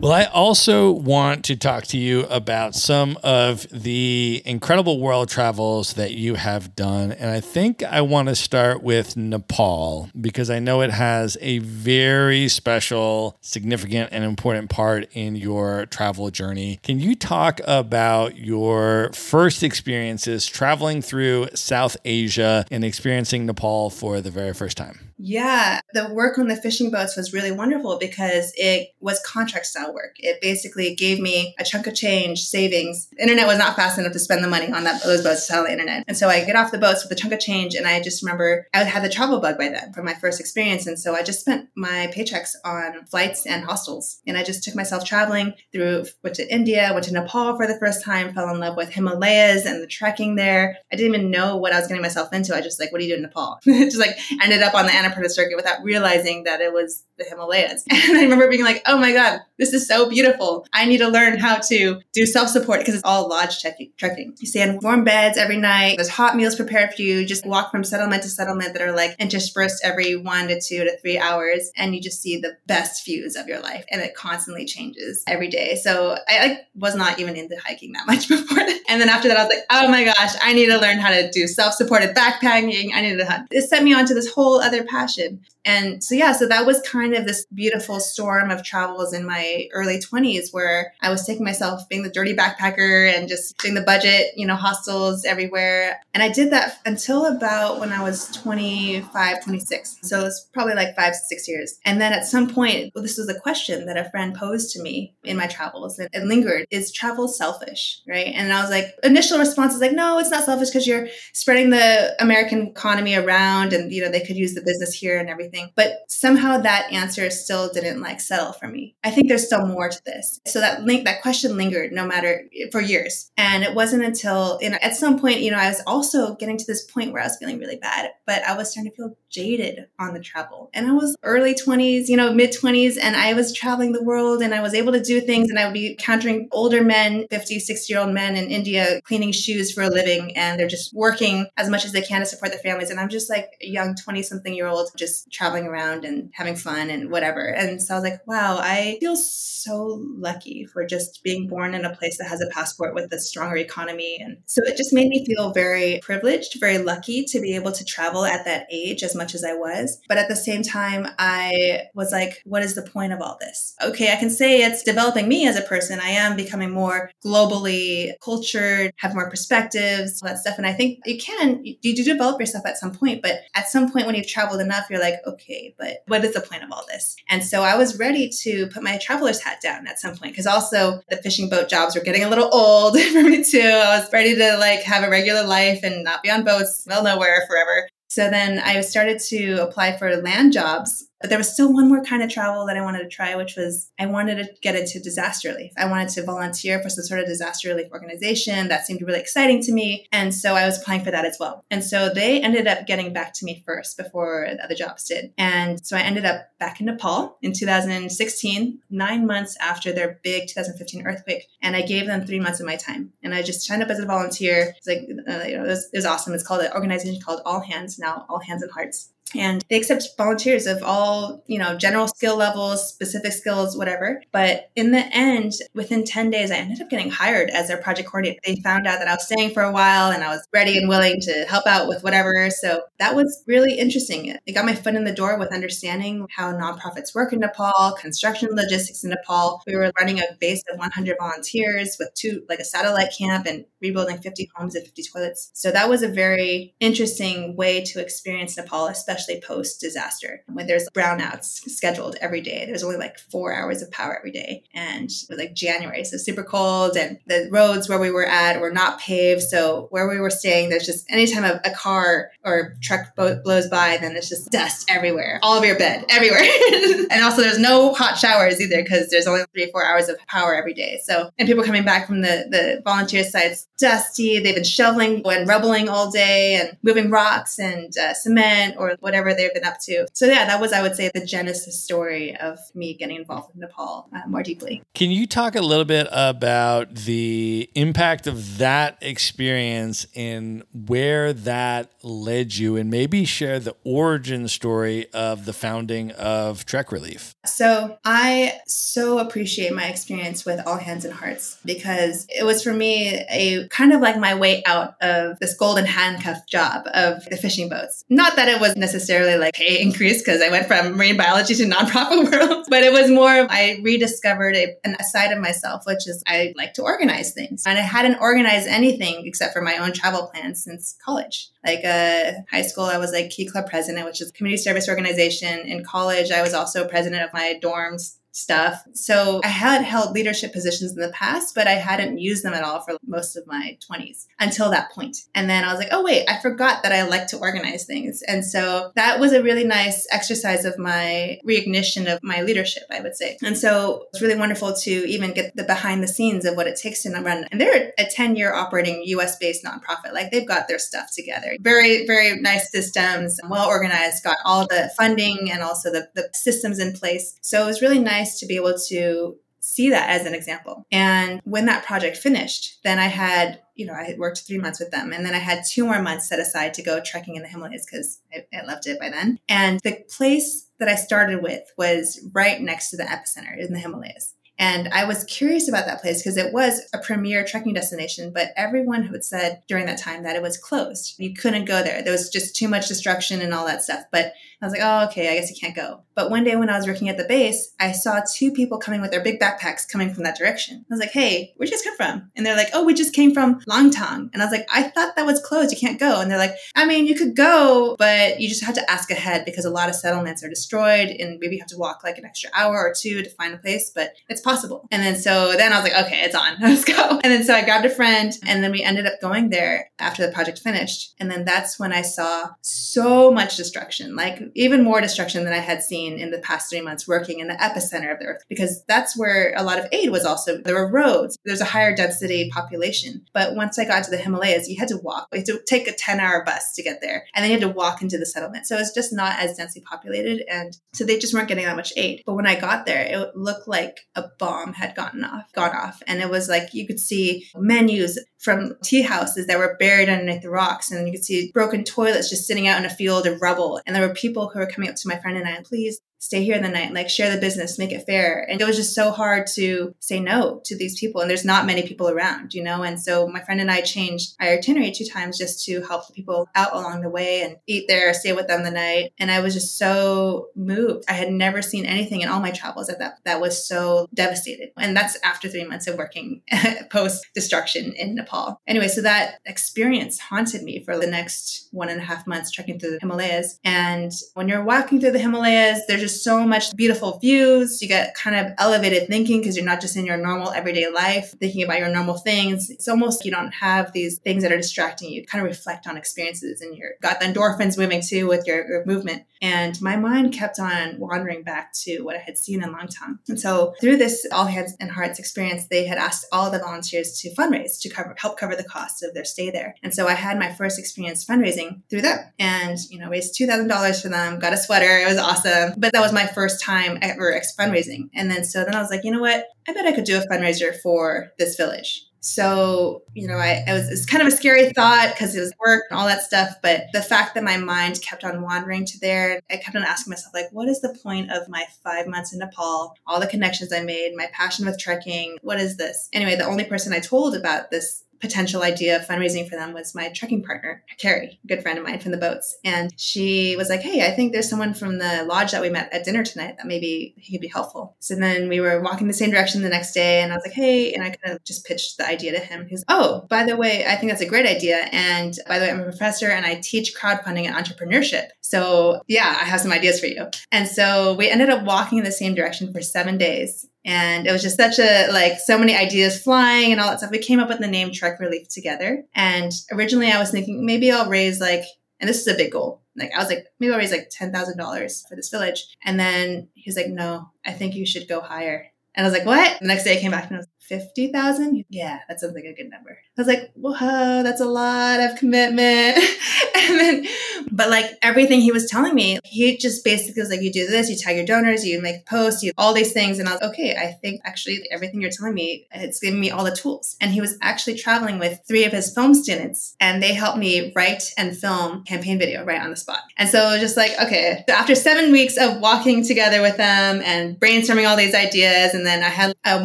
B: Well, I also want to talk to you about some of the incredible world travels that you have done. And I think I want to start with Nepal because I know it has a very special, significant, and important part in your travel journey. Can you talk about your first experiences traveling through South Asia and experiencing Nepal for the very first time?
A: Yeah, the work on the fishing boats was really wonderful because it was contract style work. It basically gave me a chunk of change, savings. Internet was not fast enough to spend the money on that those boats to sell the internet. And so I get off the boats with a chunk of change and I just remember I had the travel bug by then from my first experience. And so I just spent my paychecks on flights and hostels. And I just took myself traveling through, went to India, went to Nepal for the first time, fell in love with Himalayas and the trekking there. I didn't even know what I was getting myself into. I just like, what do you do in Nepal? just like ended up on the Annapurna circuit without realizing that it was the Himalayas. And I remember being like, oh my God, this is so beautiful. I need to learn how to do self support because it's all lodge trekking. You stay in warm beds every night. There's hot meals prepared for you. Just walk from settlement to settlement that are like interspersed every one to two to three hours. And you just see the best views of your life. And it constantly changes every day. So I like, was not even into hiking that much before. and then after that, I was like, oh my gosh, I need to learn how to do self supported backpacking. I need to, hunt. it sent me onto this whole other passion. And so, yeah, so that was kind of this beautiful storm of travels in my early 20s where I was taking myself being the dirty backpacker and just doing the budget, you know, hostels everywhere. And I did that until about when I was 25, 26. So it was probably like five, six years. And then at some point, well, this was a question that a friend posed to me in my travels and it lingered is travel selfish, right? And I was like, initial response is like, no, it's not selfish because you're spreading the American economy around and, you know, they could use the business here and everything. But somehow that answer still didn't like settle for me. I think there's still more to this. So that link, that question lingered no matter for years. And it wasn't until, know, at some point, you know, I was also getting to this point where I was feeling really bad, but I was starting to feel jaded on the travel. And I was early 20s, you know, mid 20s, and I was traveling the world and I was able to do things and I would be encountering older men, 50, 60 year old men in India cleaning shoes for a living and they're just working as much as they can to support their families. And I'm just like a young 20 something year old just traveling around and having fun and whatever. And so I was like, wow, I feel so lucky for just being born in a place that has a passport with a stronger economy. And so it just made me feel very privileged, very lucky to be able to travel at that age as much as I was. But at the same time, I was like, what is the point of all this? Okay, I can say it's developing me as a person. I am becoming more globally cultured, have more perspectives, all that stuff. And I think you can, you do develop yourself at some point, but at some point when you've traveled enough, you're like, okay, but what is the point of all this? And so I was ready to put my traveler's hat down at some point because also the fishing boat jobs were getting a little old for me too. I was ready to like have a regular life and not be on boats, well, nowhere forever. So then I started to apply for land jobs but there was still one more kind of travel that I wanted to try, which was I wanted to get into disaster relief. I wanted to volunteer for some sort of disaster relief organization. That seemed really exciting to me. And so I was applying for that as well. And so they ended up getting back to me first before the other jobs did. And so I ended up back in Nepal in 2016, nine months after their big 2015 earthquake. And I gave them three months of my time. And I just signed up as a volunteer. It's like, uh, you know, it was, it was awesome. It's called an organization called All Hands, now All Hands and Hearts and they accept volunteers of all you know general skill levels specific skills whatever. But in the end within 10 days i ended up getting hired as their project coordinator. They found out that i was staying for a while and i was ready and willing to help out with whatever. So that was really interesting. It got my foot in the door with understanding how nonprofits work in nepal construction logistics in nepal. We were running a base of 100 volunteers with two like a satellite camp and rebuilding 50 homes and 50 toilets. So that was a very interesting way to experience nepal especially especially post disaster when there's brownouts scheduled every day. There's only like four hours of power every day. And it was like January, so super cold. And the roads where we were at were not paved. So where we were staying, there's just anytime a, a car or truck blows by, then it's just dust everywhere, all over your bed, everywhere. and also there's no hot showers either because there's only three, four hours of power every day. So, and people coming back from the, the volunteer sites, dusty. They've been shoveling and rubbling all day and moving rocks and uh, cement or whatever they've been up to. So yeah, that was, I would say, the genesis story of me getting involved with Nepal uh, more deeply.
B: Can you talk a little bit about the impact of that experience and where that led you and maybe share the origin story of the founding of Trek Relief?
A: So I so appreciate my experience with All Hands and Hearts because it was for me a kind of like my way out of this golden handcuff job of the fishing boats. Not that it was necessarily like pay increase because I went from marine biology to nonprofit world, but it was more I rediscovered a, a side of myself, which is I like to organize things. And I hadn't organized anything except for my own travel plans since college. Like uh, high school, I was like Key Club president, which is community service organization. In college, I was also president of my dorm's stuff. So I had held leadership positions in the past, but I hadn't used them at all for most of my 20s until that point. And then I was like, oh, wait, I forgot that I like to organize things. And so that was a really nice exercise of my reignition of my leadership, I would say. And so it's really wonderful to even get the behind the scenes of what it takes to run. And they're a 10 year operating US based nonprofit. Like they've got their stuff together. Very, very nice systems, well organized, got all the funding and also the, the systems in place. So it was really nice nice to be able to see that as an example. And when that project finished, then I had, you know, I had worked three months with them. And then I had two more months set aside to go trekking in the Himalayas because I, I, loved it by then. And the place that I started with was right next to the epicenter in the Himalayas. And I was curious about that place because it was a premier trekking destination, but everyone had said during that time that it was closed. You couldn't go there. There was just too much destruction and all that stuff. But I was like, oh, okay, I guess you can't go. But one day when I was working at the base, I saw two people coming with their big backpacks coming from that direction. I was like, hey, where'd you guys come from? And they're like, oh, we just came from Langtang. And I was like, I thought that was closed. You can't go. And they're like, I mean, you could go, but you just have to ask ahead because a lot of settlements are destroyed and maybe you have to walk like an extra hour or two to find a place, but it's possible. And then so then I was like, okay, it's on. Let's go. And then so I grabbed a friend and then we ended up going there after the project finished. And then that's when I saw so much destruction, like even more destruction than I had seen in the past three months working in the epicenter of the earth, because that's where a lot of aid was also. There were roads, there's a higher density population. But once I got to the Himalayas, you had to walk. You had to take a 10 hour bus to get there. And then you had to walk into the settlement. So it's just not as densely populated. And so they just weren't getting that much aid. But when I got there, it looked like a bomb had gotten off, gone off. And it was like you could see menus from tea houses that were buried underneath the rocks. And you could see broken toilets just sitting out in a field of rubble. And there were people who were coming up to my friend and I, please stay here the night, like share the business, make it fair. And it was just so hard to say no to these people. And there's not many people around, you know? And so my friend and I changed our itinerary two times just to help the people out along the way and eat there, stay with them the night. And I was just so moved. I had never seen anything in all my travels that that, that was so devastated. And that's after three months of working post destruction in Nepal. Anyway, so that experience haunted me for the next one and a half months trekking through the Himalayas. And when you're walking through the Himalayas, there's just just so much beautiful views. You get kind of elevated thinking because you're not just in your normal everyday life thinking about your normal things. It's almost you don't have these things that are distracting you. kind of reflect on experiences and you're got the endorphins moving too with your, your movement. And my mind kept on wandering back to what I had seen in Langtang. And so through this All Hands and Hearts experience, they had asked all the volunteers to fundraise to cover help cover the cost of their stay there. And so I had my first experience fundraising through them and, you know, raised $2,000 for them, got a sweater. It was awesome. But that was my first time ever fundraising. And then so then I was like, you know what? I bet I could do a fundraiser for this village. So, you know, I, I was, it was kind of a scary thought because it was work and all that stuff. But the fact that my mind kept on wandering to there, I kept on asking myself, like, what is the point of my five months in Nepal, all the connections I made, my passion with trekking? What is this? Anyway, the only person I told about this potential idea of fundraising for them was my trekking partner, Carrie, a good friend of mine from the boats. And she was like, Hey, I think there's someone from the lodge that we met at dinner tonight that maybe he could be helpful. So then we were walking the same direction the next day and I was like, Hey, and I kind of just pitched the idea to him. He's, Oh, by the way, I think that's a great idea. And by the way, I'm a professor and I teach crowdfunding and entrepreneurship. So yeah, I have some ideas for you. And so we ended up walking in the same direction for seven days and it was just such a like so many ideas flying and all that stuff. We came up with the name trek relief together. And originally i was thinking maybe i'll raise like and this is a big goal. Like i was like maybe i'll raise like $10000 for this village. And then he was like no i think you should go higher. And i was like what? The next day i came back and i was 50,000? Yeah, that sounds like a good number. I was like, whoa, that's a lot of commitment. and then, but like everything he was telling me, he just basically was like, you do this, you tag your donors, you make posts, you all these things. And I was like, okay, I think actually everything you're telling me, it's giving me all the tools. And he was actually traveling with three of his film students and they helped me write and film campaign video right on the spot. And so just like, okay, so after seven weeks of walking together with them and brainstorming all these ideas, and then I had a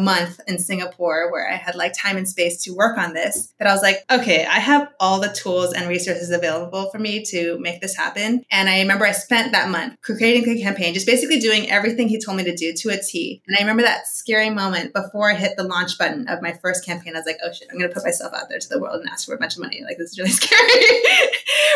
A: month in Singapore Where I had like time and space to work on this that I was like, okay, I have all the tools and resources available for me to make this happen. And I remember I spent that month creating the campaign, just basically doing everything he told me to do to a T. And I remember that scary moment before I hit the launch button of my first campaign. I was like, oh shit, I'm going to put myself out there to the world and ask for a bunch of money. Like, this is really scary.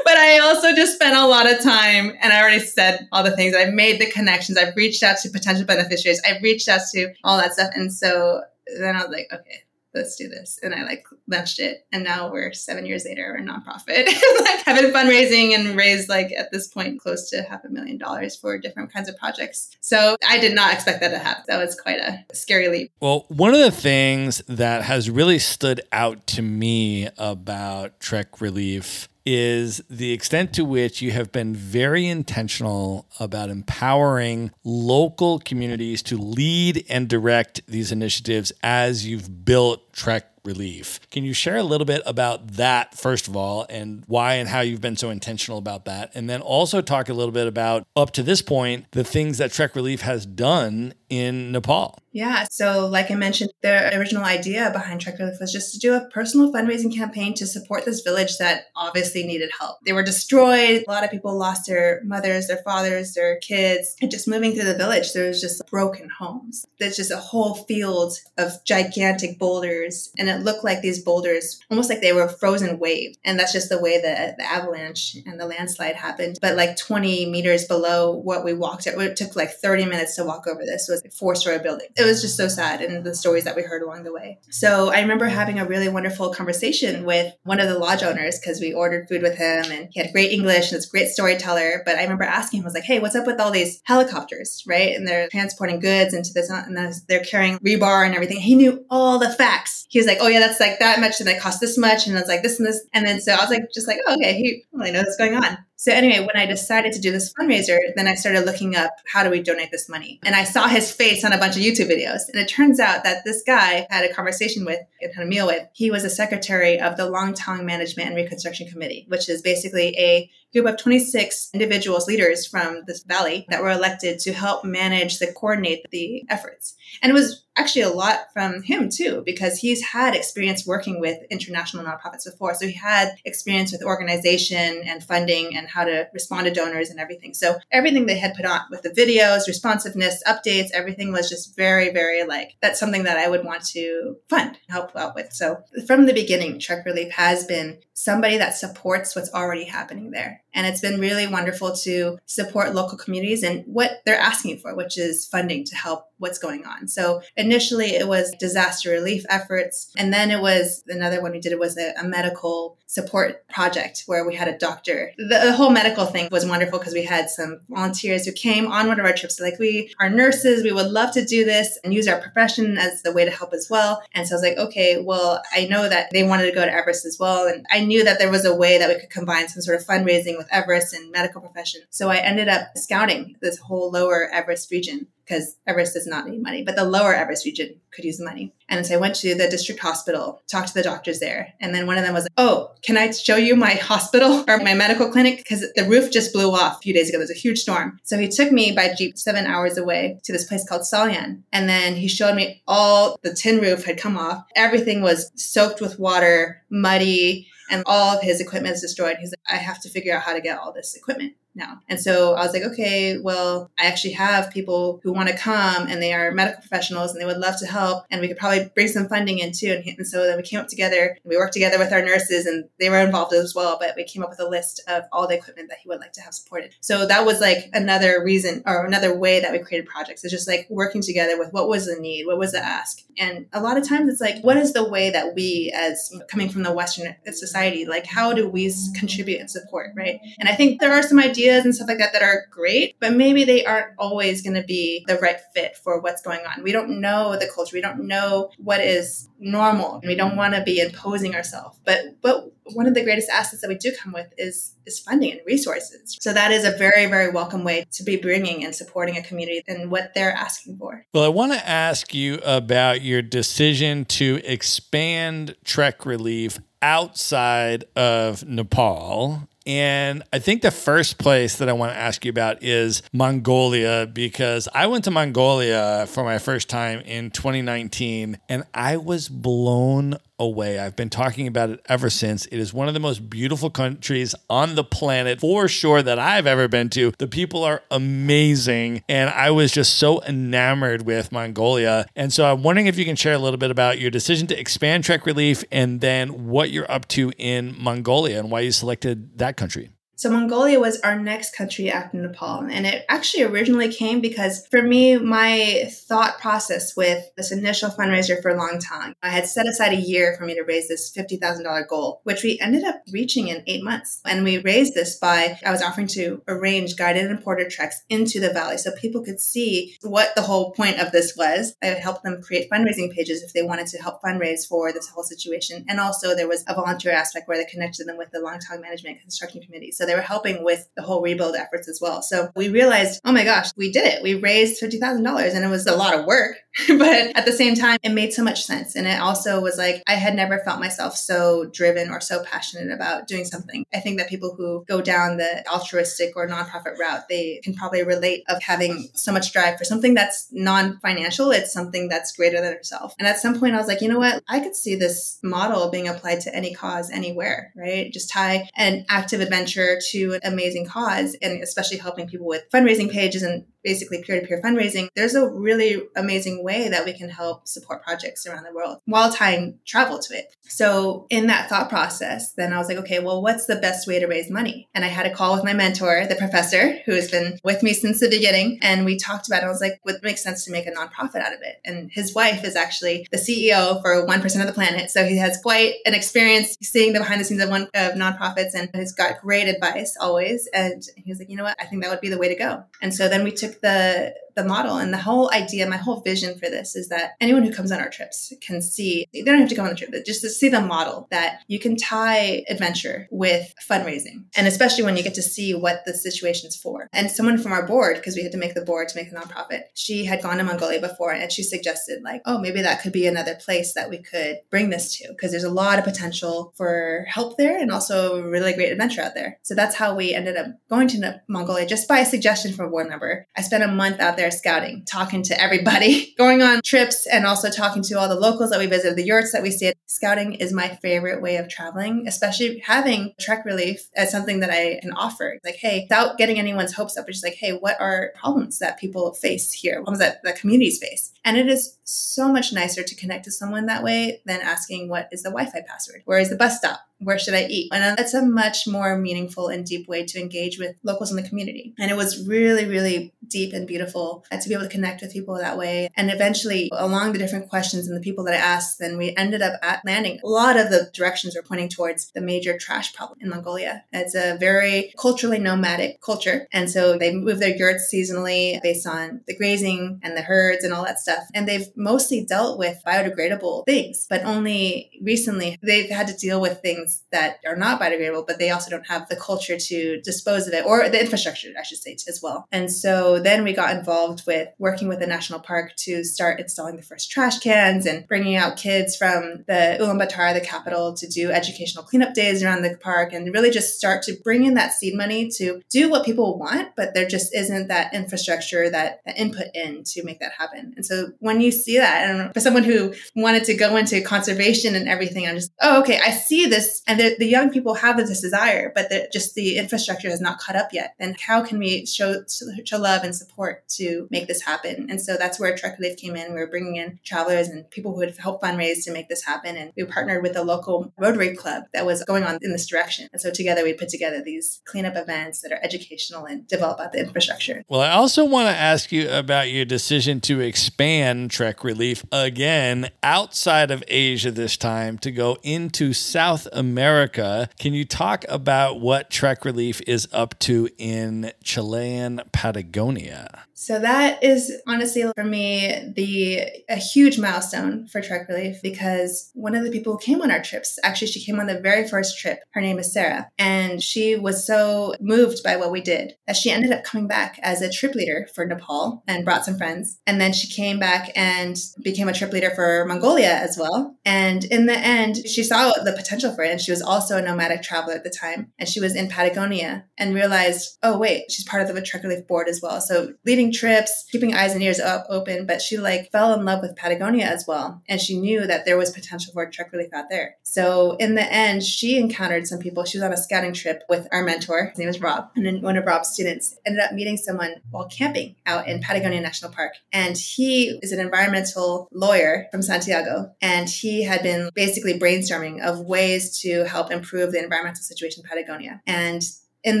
A: but I also just spent a lot of time and I already said all the things. I've made the connections. I've reached out to potential beneficiaries. I've reached out to all that stuff. And so then I was like, okay, let's do this. And I like launched it. And now we're seven years later, we're a nonprofit. like been fundraising and raised like at this point close to half a million dollars for different kinds of projects. So I did not expect that to happen. That was quite a scary leap.
B: Well, one of the things that has really stood out to me about Trek Relief is the extent to which you have been very intentional about empowering local communities to lead and direct these initiatives as you've built Trek relief. Can you share a little bit about that, first of all, and why and how you've been so intentional about that? And then also talk a little bit about, up to this point, the things that Trek Relief has done in Nepal.
A: Yeah. So, like I mentioned, the original idea behind Trek was just to do a personal fundraising campaign to support this village that obviously needed help. They were destroyed. A lot of people lost their mothers, their fathers, their kids. And just moving through the village, there was just broken homes. There's just a whole field of gigantic boulders. And it looked like these boulders, almost like they were frozen waves. And that's just the way the, the avalanche and the landslide happened. But like 20 meters below what we walked at, it took like 30 minutes to walk over this. Was a four story building. It was just so sad and the stories that we heard along the way. So I remember having a really wonderful conversation with one of the lodge owners because we ordered food with him and he had great English and this great storyteller. But I remember asking him, I was like, hey, what's up with all these helicopters, right? And they're transporting goods into this, and they're carrying rebar and everything. He knew all the facts. He was like, oh yeah, that's like that much and that cost this much. And I was like, this and this. And then so I was like, just like, oh, okay, he really knows what's going on. So anyway, when I decided to do this fundraiser, then I started looking up how do we donate this money? And I saw his face on a bunch of YouTube videos. And it turns out that this guy had a conversation with and had a meal with. He was a secretary of the Langtang Management and Reconstruction Committee, which is basically a group of 26 individuals, leaders from this valley that were elected to help manage the coordinate the efforts. And it was actually a lot from him too, because he's had experience working with international nonprofits before. So he had experience with organization and funding and how to respond to donors and everything. So everything they had put on with the videos, responsiveness, updates, everything was just very, very like that's something that I would want to fund, help out with. So from the beginning, Trek Relief has been somebody that supports what's already happening there. And it's been really wonderful to support local communities and what they're asking for, which is funding to help what's going on. So initially it was disaster relief efforts. And then it was another one we did, it was a, a medical support project where we had a doctor. The, the whole medical thing was wonderful because we had some volunteers who came on one of our trips. Like we are nurses, we would love to do this and use our profession as the way to help as well. And so I was like, okay, well, I know that they wanted to go to Everest as well. And I knew that there was a way that we could combine some sort of fundraising with Everest and medical profession. So I ended up scouting this whole lower Everest region because Everest does not need money, but the lower Everest region could use the money. And so I went to the district hospital, talked to the doctors there. And then one of them was like, Oh, can I show you my hospital or my medical clinic? Because the roof just blew off a few days ago. There's a huge storm. So he took me by Jeep seven hours away to this place called Salyan. And then he showed me all the tin roof had come off. Everything was soaked with water, muddy, and all of his equipment is destroyed. He's like, I have to figure out how to get all this equipment now. And so I was like, okay, well, I actually have people who want to come and they are medical professionals and they would love to help. And we could probably bring some funding in too. And, so then we came up together and we worked together with our nurses and they were involved as well. But we came up with a list of all the equipment that he would like to have supported. So that was like another reason or another way that we created projects. It's just like working together with what was the need, what was the ask. And a lot of times it's like, what is the way that we, as coming from the Western society, like how do we contribute and support, right? And I think there are some ideas ideas and stuff like that that are great, but maybe they aren't always going to be the right fit for what's going on. We don't know the culture. We don't know what is normal. And we don't want to be imposing ourselves. But but one of the greatest assets that we do come with is is funding and resources. So that is a very very welcome way to be bringing and supporting a community and what they're asking for.
B: Well, I want to ask you about your decision to expand Trek Relief outside of Nepal and I think the first place that I want to ask you about is Mongolia because I went to Mongolia for my first time in 2019 and I was blown away. I've been talking about it ever since. It is one of the most beautiful countries on the planet for sure that I've ever been to. The people are amazing. And I was just so enamored with Mongolia. And so I'm wondering if you can share a little bit about your decision to expand Trek Relief and then what you're up to in Mongolia and why you selected that country.
A: So Mongolia was our next country after Nepal. And it actually originally came because for me, my thought process with this initial fundraiser for Langtang, I had set aside a year for me to raise this $50,000 goal, which we ended up reaching in eight months. And we raised this by, I was offering to arrange guided and porter treks into the valley so people could see what the whole point of this was. I would help them create fundraising pages if they wanted to help fundraise for this whole situation. And also there was a volunteer aspect where they connected them with the Langtang Management Construction Committee. So they were helping with the whole rebuild efforts as well. So we realized, oh my gosh, we did it. We raised $50,000 and it was a lot of work, but at the same time, it made so much sense. And it also was like, I had never felt myself so driven or so passionate about doing something. I think that people who go down the altruistic or nonprofit route, they can probably relate of having so much drive for something that's non-financial. It's something that's greater than yourself. And at some point I was like, you know what? I could see this model being applied to any cause anywhere, right? Just tie an active adventure to an amazing cause and especially helping people with fundraising pages and basically peer-to-peer fundraising there's a really amazing way that we can help support projects around the world while tying travel to it. So in that thought process then i was like okay well what's the best way to raise money? And i had a call with my mentor the professor who has been with me since the beginning and we talked about it. I was like would make sense to make a nonprofit out of it? And his wife is actually the ceo for 1% of the planet. So he has quite an experience seeing the behind the scenes of one of nonprofits and has got great advice always. And he was like you know what? I think that would be the way to go. And so then we took the the model and the whole idea, my whole vision for this is that anyone who comes on our trips can see, they don't have to come on the trip, but just to see the model that you can tie adventure with fundraising. And especially when you get to see what the situation's for. And someone from our board, because we had to make the board to make the nonprofit, she had gone to Mongolia before and she suggested, like, oh, maybe that could be another place that we could bring this to, because there's a lot of potential for help there and also really great adventure out there. So that's how we ended up going to Mongolia just by a suggestion from a board member. I spent a month out there there scouting, talking to everybody, going on trips, and also talking to all the locals that we visit, the yurts that we stayed. Scouting is my favorite way of traveling, especially having Trek Relief as something that I can offer. Like, hey, without getting anyone's hopes up, it's just like, hey, what are problems that people face here? Problems that the communities face? And it is so much nicer to connect to someone that way than asking, what is the Wi Fi password? Where is the bus stop? Where should I eat? And that's a much more meaningful and deep way to engage with locals in the community. And it was really, really deep and beautiful uh, to be able to connect with people that way. And eventually, along the different questions and the people that I asked, then we ended up at landing. A lot of the directions were pointing towards the major trash problem in Mongolia. It's a very culturally nomadic culture. And so they move their yurts seasonally based on the grazing and the herds and all that stuff stuff. And they've mostly dealt with biodegradable things, but only recently they've had to deal with things that are not biodegradable, but they also don't have the culture to dispose of it or the infrastructure, I should say, as well. And so then we got involved with working with the national park to start installing the first trash cans and bringing out kids from the Ulaanbaatar, the capital, to do educational cleanup days around the park and really just start to bring in that seed money to do what people want, but there just isn't that infrastructure, that, that input in to make that happen. And so when you see that, and for someone who wanted to go into conservation and everything, I'm just, oh, okay, I see this. And the, the young people have this desire, but just the infrastructure has not caught up yet. And how can we show, show love and support to make this happen? And so that's where Trek Relief came in. We were bringing in travelers and people who would help fundraise to make this happen. And we partnered with a local Rotary Club that was going on in this direction. And so together we put together these cleanup events that are educational and develop out the infrastructure.
B: Well, I also want to ask you about your decision to expand Trek Relief again outside of Asia this time to go into South America. Can you talk about what Trek Relief is up to in Chilean Patagonia?
A: So that is honestly for me the a huge milestone for Trek Relief because one of the people who came on our trips, actually she came on the very first trip. Her name is Sarah, and she was so moved by what we did that she ended up coming back as a trip leader for Nepal and brought some friends. And then she came back and became a trip leader for Mongolia as well. And in the end, she saw the potential for it, and she was also a nomadic traveler at the time, and she was in Patagonia and realized, oh wait, she's part of the Trek Relief board as well. So leading trips, keeping eyes and ears up, open, but she like fell in love with Patagonia as well. And she knew that there was potential for Trek Relief out there. So in the end, she encountered some people. She was on a scouting trip with our mentor. His name is Rob. And one of Rob's students ended up meeting someone while camping out in Patagonia National Park. And he is an environmental lawyer from Santiago. And he had been basically brainstorming of ways to help improve the environmental situation in Patagonia. And in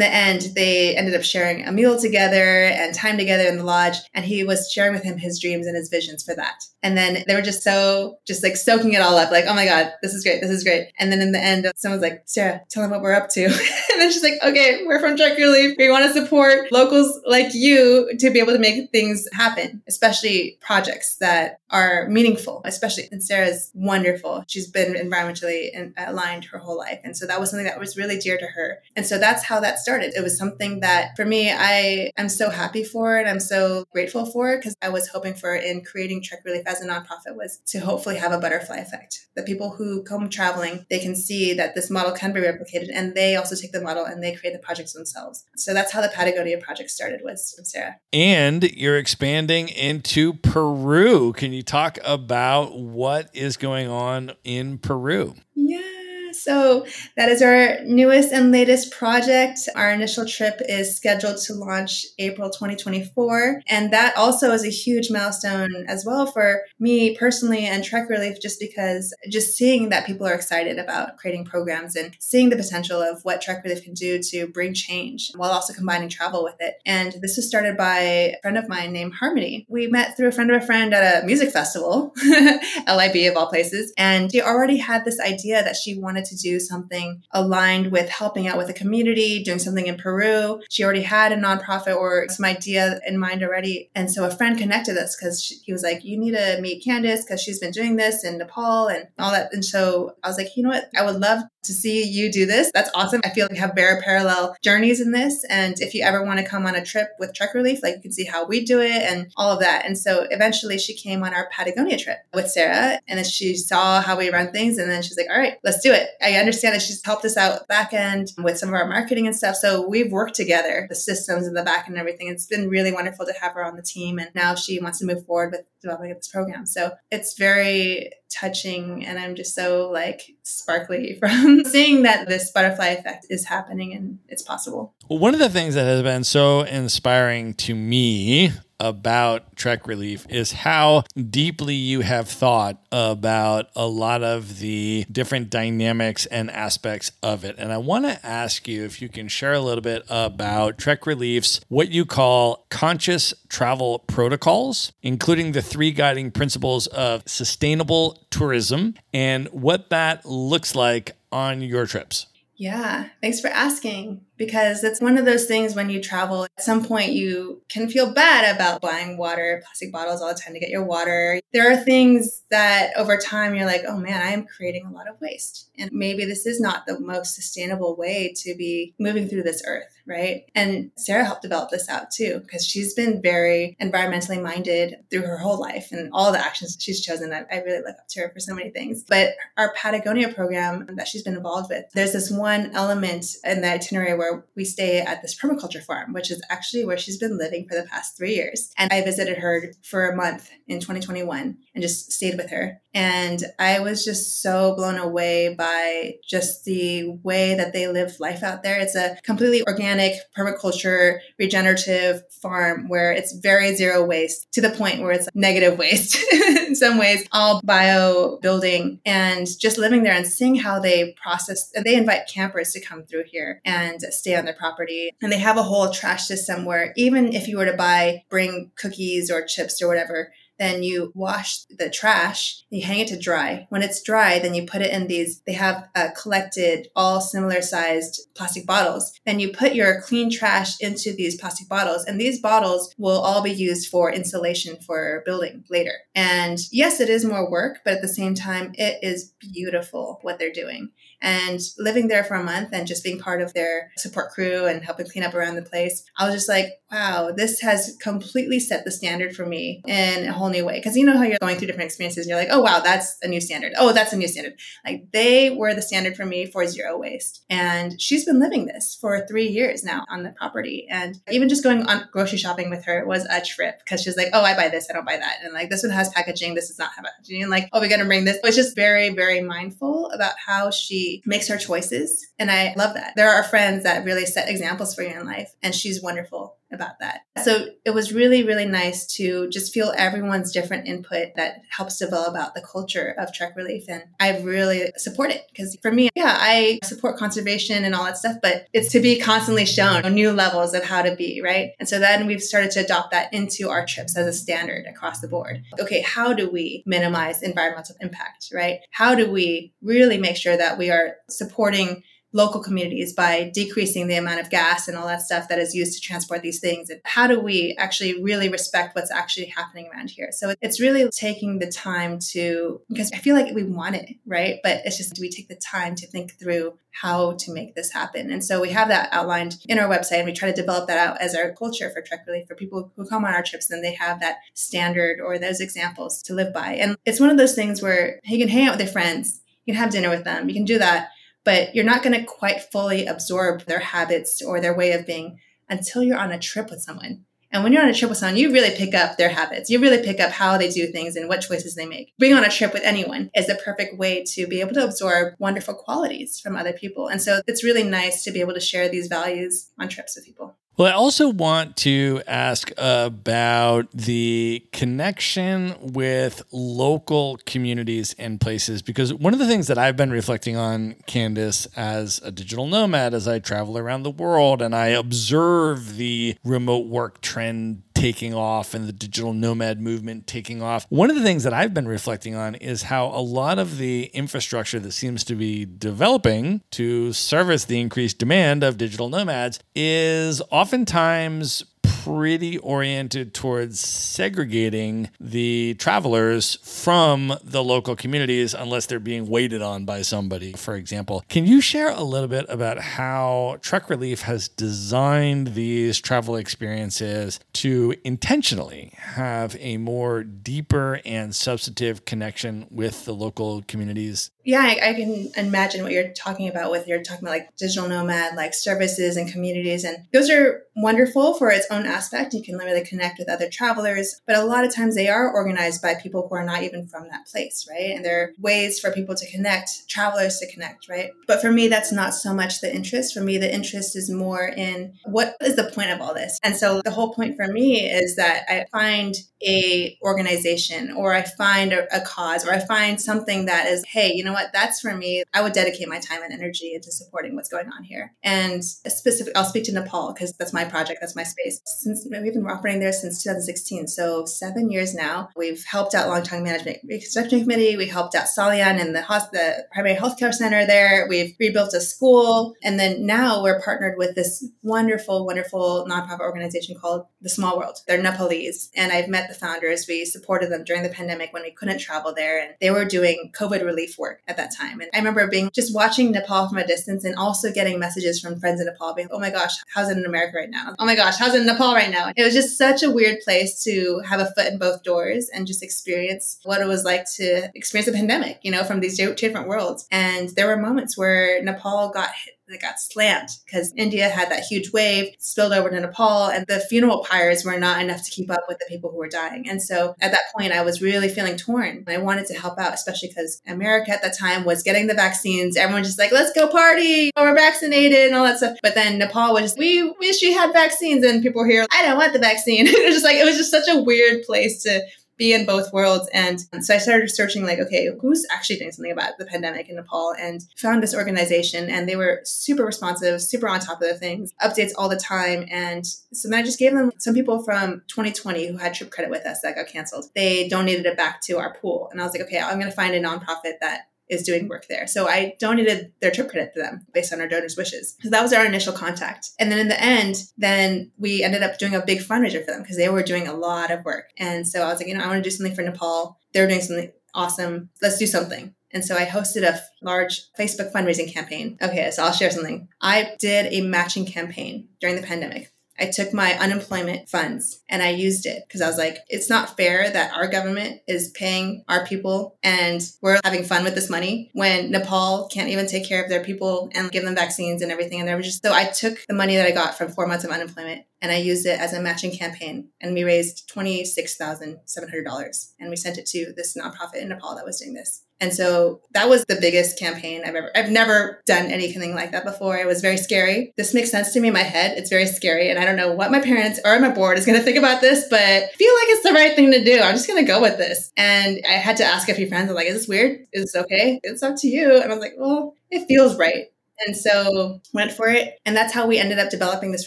A: the end, they ended up sharing a meal together and time together in the lodge. And he was sharing with him his dreams and his visions for that. And then they were just so, just like soaking it all up, like, oh my God, this is great, this is great. And then in the end, someone's like, Sarah, tell him what we're up to. and then she's like, okay, we're from Trek Relief. We want to support locals like you to be able to make things happen, especially projects that are meaningful, especially. And Sarah's wonderful. She's been environmentally aligned her whole life. And so that was something that was really dear to her. And so that's how that started. It was something that for me, I am so happy for and I'm so grateful for because I was hoping for in creating Trek Relief as a nonprofit was to hopefully have a butterfly effect. The people who come traveling, they can see that this model can be replicated and they also take the model and they create the projects themselves. So that's how the Patagonia project started was from Sarah.
B: And you're expanding into Peru. Can you talk about what is going on in Peru?
A: Yeah. So that is our newest and latest project. Our initial trip is scheduled to launch April 2024. And that also is a huge milestone as well for me personally and Trek Relief, just because just seeing that people are excited about creating programs and seeing the potential of what Trek Relief can do to bring change while also combining travel with it. And this was started by a friend of mine named Harmony. We met through a friend of a friend at a music festival, LIB of all places. And she already had this idea that she wanted to do something aligned with helping out with the community, doing something in Peru. She already had a nonprofit or some idea in mind already. And so a friend connected us because he was like, You need to meet Candice because she's been doing this in Nepal and all that. And so I was like, You know what? I would love to see you do this. That's awesome. I feel like we have very parallel journeys in this. And if you ever want to come on a trip with Trek Relief, like you can see how we do it and all of that. And so eventually she came on our Patagonia trip with Sarah and then she saw how we run things. And then she's like, all right, let's do it. I understand that she's helped us out back end with some of our marketing and stuff. So we've worked together, the systems and the back end and everything. It's been really wonderful to have her on the team. And now she wants to move forward with developing this program. So it's very touching and I'm just so like sparkly from seeing that this butterfly effect is happening and it's possible.
B: Well, one of the things that has been so inspiring to me about Trek Relief is how deeply you have thought about a lot of the different dynamics and aspects of it. And I want to ask you if you can share a little bit about Trek Relief's what you call conscious travel protocols, including the three guiding principles of sustainable tourism and what that looks like on your trips.
A: Yeah, thanks for asking. Because it's one of those things when you travel, at some point you can feel bad about buying water, plastic bottles all the time to get your water. There are things that over time you're like, oh man, I am creating a lot of waste. And maybe this is not the most sustainable way to be moving through this earth, right? And Sarah helped develop this out too, because she's been very environmentally minded through her whole life and all the actions she's chosen. I, I really look up to her for so many things. But our Patagonia program that she's been involved with, there's this one element in the itinerary where we stay at this permaculture farm, which is actually where she's been living for the past three years. And I visited her for a month in 2021 and just stayed with her. And I was just so blown away by just the way that they live life out there. It's a completely organic permaculture regenerative farm where it's very zero waste to the point where it's negative waste some ways, all bio building and just living there and seeing how they process. They invite campers to come through here and stay on their property. And they have a whole trash system where even if you were to buy, bring cookies or chips or whatever, then you wash the trash, you hang it to dry. When it's dry, then you put it in these, they have uh, collected all similar sized plastic bottles. Then you put your clean trash into these plastic bottles, and these bottles will all be used for insulation for building later. And yes, it is more work, but at the same time, it is beautiful what they're doing. And living there for a month and just being part of their support crew and helping clean up around the place, I was just like, wow, this has completely set the standard for me in a whole new way. Because you know how you're going through different experiences and you're like, oh, wow, that's a new standard. Oh, that's a new standard. Like they were the standard for me for zero waste. And she's been living this for three years now on the property. And even just going on grocery shopping with her was a trip because she's like, oh, I buy this, I don't buy that. And like, this one has packaging, this does not have packaging. And like, oh, we're going to bring this. But it's just very, very mindful about how she makes her choices. And I love that. There are friends that really set examples for you in life. And she's wonderful about that. So it was really, really nice to just feel everyone's different input that helps develop out the culture of Trek Relief. And I really support it because for me, yeah, I support conservation and all that stuff, but it's to be constantly shown new levels of how to be, right? And so then we've started to adopt that into our trips as a standard across the board. Okay, how do we minimize environmental impact, right? How do we really make sure that we are supporting local communities by decreasing the amount of gas and all that stuff that is used to transport these things? And how do we actually really respect what's actually happening around here? So it's really taking the time to, because I feel like we want it, right? But it's just, do we take the time to think through how to make this happen? And so we have that outlined in our website and we try to develop that out as our culture for Trek Relief for people who come on our trips, then they have that standard or those examples to live by. And it's one of those things where you can hang out with your friends, you can have dinner with them, you can do that but you're not going to quite fully absorb their habits or their way of being until you're on a trip with someone. And when you're on a trip with someone, you really pick up their habits. You really pick up how they do things and what choices they make. Being on a trip with anyone is the perfect way to be able to absorb wonderful qualities from other people. And so it's really nice to be able to share these values on trips with people.
B: Well, I also want to ask about the connection with local communities and places because one of the things that I've been reflecting on, Candice, as a digital nomad, as I travel around the world and I observe the remote work trend taking off and the digital nomad movement taking off. One of the things that I've been reflecting on is how a lot of the infrastructure that seems to be developing to service the increased demand of digital nomads is oftentimes pretty oriented towards segregating the travelers from the local communities unless they're being waited on by somebody, for example. Can you share a little bit about how Trek Relief has designed these travel experiences to intentionally have a more deeper and substantive connection with the local communities?
A: Yeah, I, I can imagine what you're talking about with you're talking about like digital nomad, like services and communities. And those are wonderful for its own aspect. You can really connect with other travelers, but a lot of times they are organized by people who are not even from that place, right? And there are ways for people to connect, travelers to connect, right? But for me, that's not so much the interest. For me, the interest is more in what is the point of all this? And so the whole point for me is that I find a organization or I find a, a cause or I find something that is, hey, you know what, that's for me. I would dedicate my time and energy into supporting what's going on here. And specific, I'll speak to Nepal because that's my project, that's my space. Since we've been operating there since 2016, so seven years now. We've helped out Long Langtang Management Reconstruction Committee. We helped out Salyan and the, the primary healthcare center there. We've rebuilt a school, and then now we're partnered with this wonderful, wonderful nonprofit organization called The Small World. They're Nepalese, and I've met the founders. We supported them during the pandemic when we couldn't travel there, and they were doing COVID relief work at that time. And I remember being just watching Nepal from a distance and also getting messages from friends in Nepal being, oh my gosh, how's it in America right now? Oh my gosh, how's it in Nepal right now? It was just such a weird place to have a foot in both doors and just experience what it was like to experience a pandemic, you know, from these different worlds. And there were moments where Nepal got hit that got slammed because India had that huge wave spilled over to Nepal and the funeral pyres were not enough to keep up with the people who were dying. And so at that point, I was really feeling torn. I wanted to help out, especially because America at that time was getting the vaccines. Everyone just like, let's go party. We're vaccinated and all that stuff. But then Nepal was just, we wish we had vaccines. And people were here, I don't want the vaccine. it was just like, it was just such a weird place to be in both worlds. And so I started searching, like, okay, who's actually doing something about the pandemic in Nepal and found this organization. And they were super responsive, super on top of the things, updates all the time. And so then I just gave them some people from 2020 who had trip credit with us that got canceled. They donated it back to our pool. And I was like, okay, I'm going to find a nonprofit that is doing work there. So I donated their trip credit to them based on our donors' wishes. So that was our initial contact. And then in the end, then we ended up doing a big fundraiser for them because they were doing a lot of work. And so I was like, you know, I want to do something for Nepal. They're doing something awesome. Let's do something. And so I hosted a large Facebook fundraising campaign. Okay, so I'll share something. I did a matching campaign during the pandemic. I took my unemployment funds and I used it because I was like, it's not fair that our government is paying our people and we're having fun with this money when Nepal can't even take care of their people and give them vaccines and everything. And there was just so I took the money that I got from four months of unemployment and I used it as a matching campaign. And we raised $26,700 and we sent it to this nonprofit in Nepal that was doing this. And so that was the biggest campaign I've ever, I've never done anything like that before. It was very scary. This makes sense to me in my head. It's very scary. And I don't know what my parents or my board is going to think about this, but I feel like it's the right thing to do. I'm just going to go with this. And I had to ask a few friends, I'm like, is this weird? Is this okay? It's up to you. And I was like, well, it feels right. And so went for it. And that's how we ended up developing this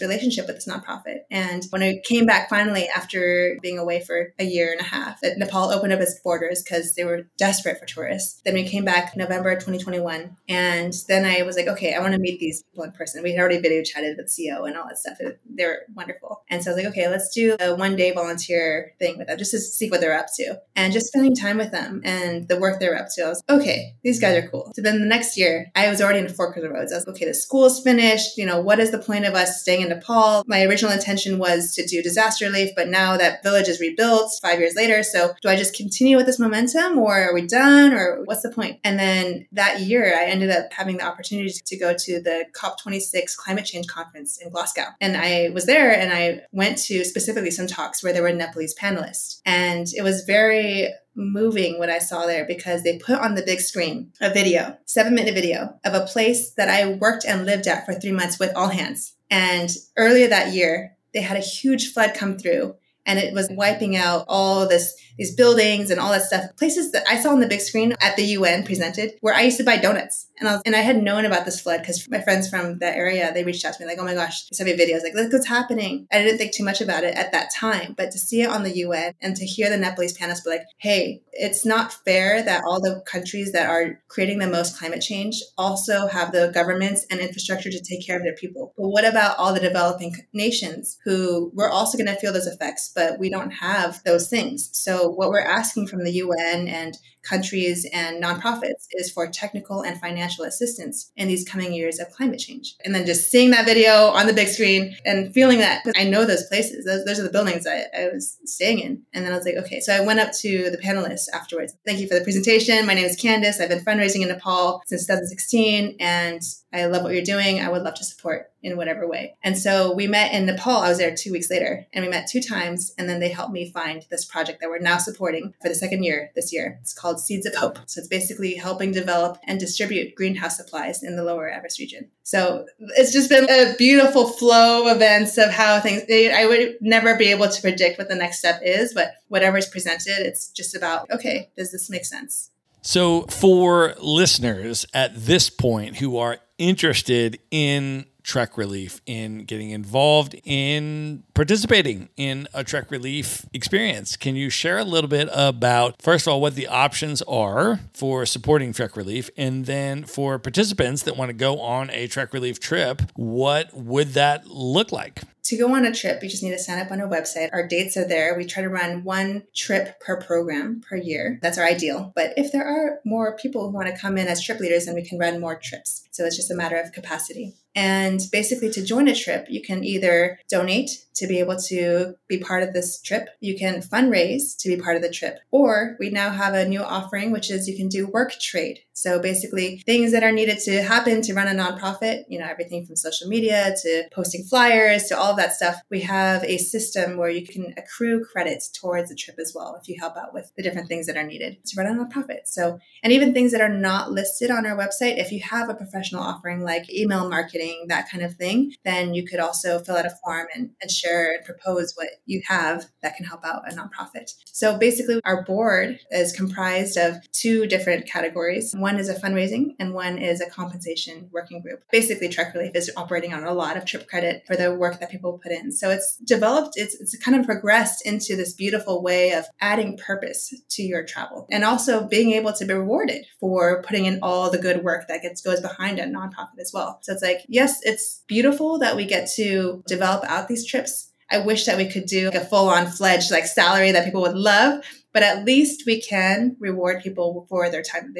A: relationship with this nonprofit. And when I came back finally after being away for a year and a half, Nepal opened up its borders because they were desperate for tourists. Then we came back November 2021. And then I was like, okay, I want to meet these people in person. We had already video chatted with CEO and all that stuff. They were wonderful. And so I was like, okay, let's do a one day volunteer thing with them just to see what they're up to. And just spending time with them and the work they're up to. I was, okay, these guys are cool. So then the next year, I was already in Fork Road roads. I was okay, the school's finished. You know, what is the point of us staying in Nepal? My original intention was to do disaster relief, but now that village is rebuilt five years later. So do I just continue with this momentum or are we done or what's the point? And then that year, I ended up having the opportunity to go to the COP26 climate change conference in Glasgow. And I was there and I went to specifically some talks where there were Nepalese panelists. And it was very moving what I saw there because they put on the big screen a video, seven minute video of a place that I worked and lived at for three months with all hands. And earlier that year, they had a huge flood come through and it was wiping out all this these buildings and all that stuff. Places that I saw on the big screen at the UN presented where I used to buy donuts. And I was, and I had known about this flood because my friends from that area, they reached out to me like, oh my gosh, they sent me videos like, look what's happening. I didn't think too much about it at that time, but to see it on the UN and to hear the Nepalese panelists be like, hey, it's not fair that all the countries that are creating the most climate change also have the governments and infrastructure to take care of their people. But what about all the developing nations who we're also going to feel those effects, but we don't have those things. So what we're asking from the UN and countries and nonprofits is for technical and financial assistance in these coming years of climate change. And then just seeing that video on the big screen and feeling that I know those places, those, those are the buildings I, I was staying in. And then I was like, okay. So I went up to the panelists afterwards. Thank you for the presentation. My name is Candice. I've been fundraising in Nepal since 2016 and I love what you're doing. I would love to support in whatever way. And so we met in Nepal. I was there two weeks later and we met two times. And then they helped me find this project that we're now supporting for the second year this year. It's called Seeds of Hope. So it's basically helping develop and distribute greenhouse supplies in the lower Everest region. So it's just been a beautiful flow of events of how things, I would never be able to predict what the next step is, but whatever is presented, it's just about, okay, does this make sense?
B: So, for listeners at this point who are interested in Trek Relief, in getting involved in participating in a Trek Relief experience. Can you share a little bit about, first of all, what the options are for supporting Trek Relief? And then for participants that want to go on a Trek Relief trip, what would that look like?
A: To go on a trip, you just need to sign up on our website. Our dates are there. We try to run one trip per program per year. That's our ideal. But if there are more people who want to come in as trip leaders, then we can run more trips. So it's just a matter of capacity. And basically, to join a trip, you can either donate to be able to be part of this trip. You can fundraise to be part of the trip. Or we now have a new offering, which is you can do work trade. So basically, things that are needed to happen to run a nonprofit, you know, everything from social media to posting flyers to all of that stuff. We have a system where you can accrue credits towards the trip as well if you help out with the different things that are needed to run a nonprofit. So, and even things that are not listed on our website, if you have a professional offering like email marketing, that kind of thing, then you could also fill out a form and, and share and propose what you have that can help out a nonprofit. So basically, our board is comprised of two different categories. One is a fundraising and one is a compensation working group. Basically, Trek Relief is operating on a lot of trip credit for the work that people put in. So it's developed, it's, it's kind of progressed into this beautiful way of adding purpose to your travel and also being able to be rewarded for putting in all the good work that gets goes behind a nonprofit as well. So it's like, yes, it's beautiful that we get to develop out these trips I wish that we could do like a full on fledged like salary that people would love, but at least we can reward people for their time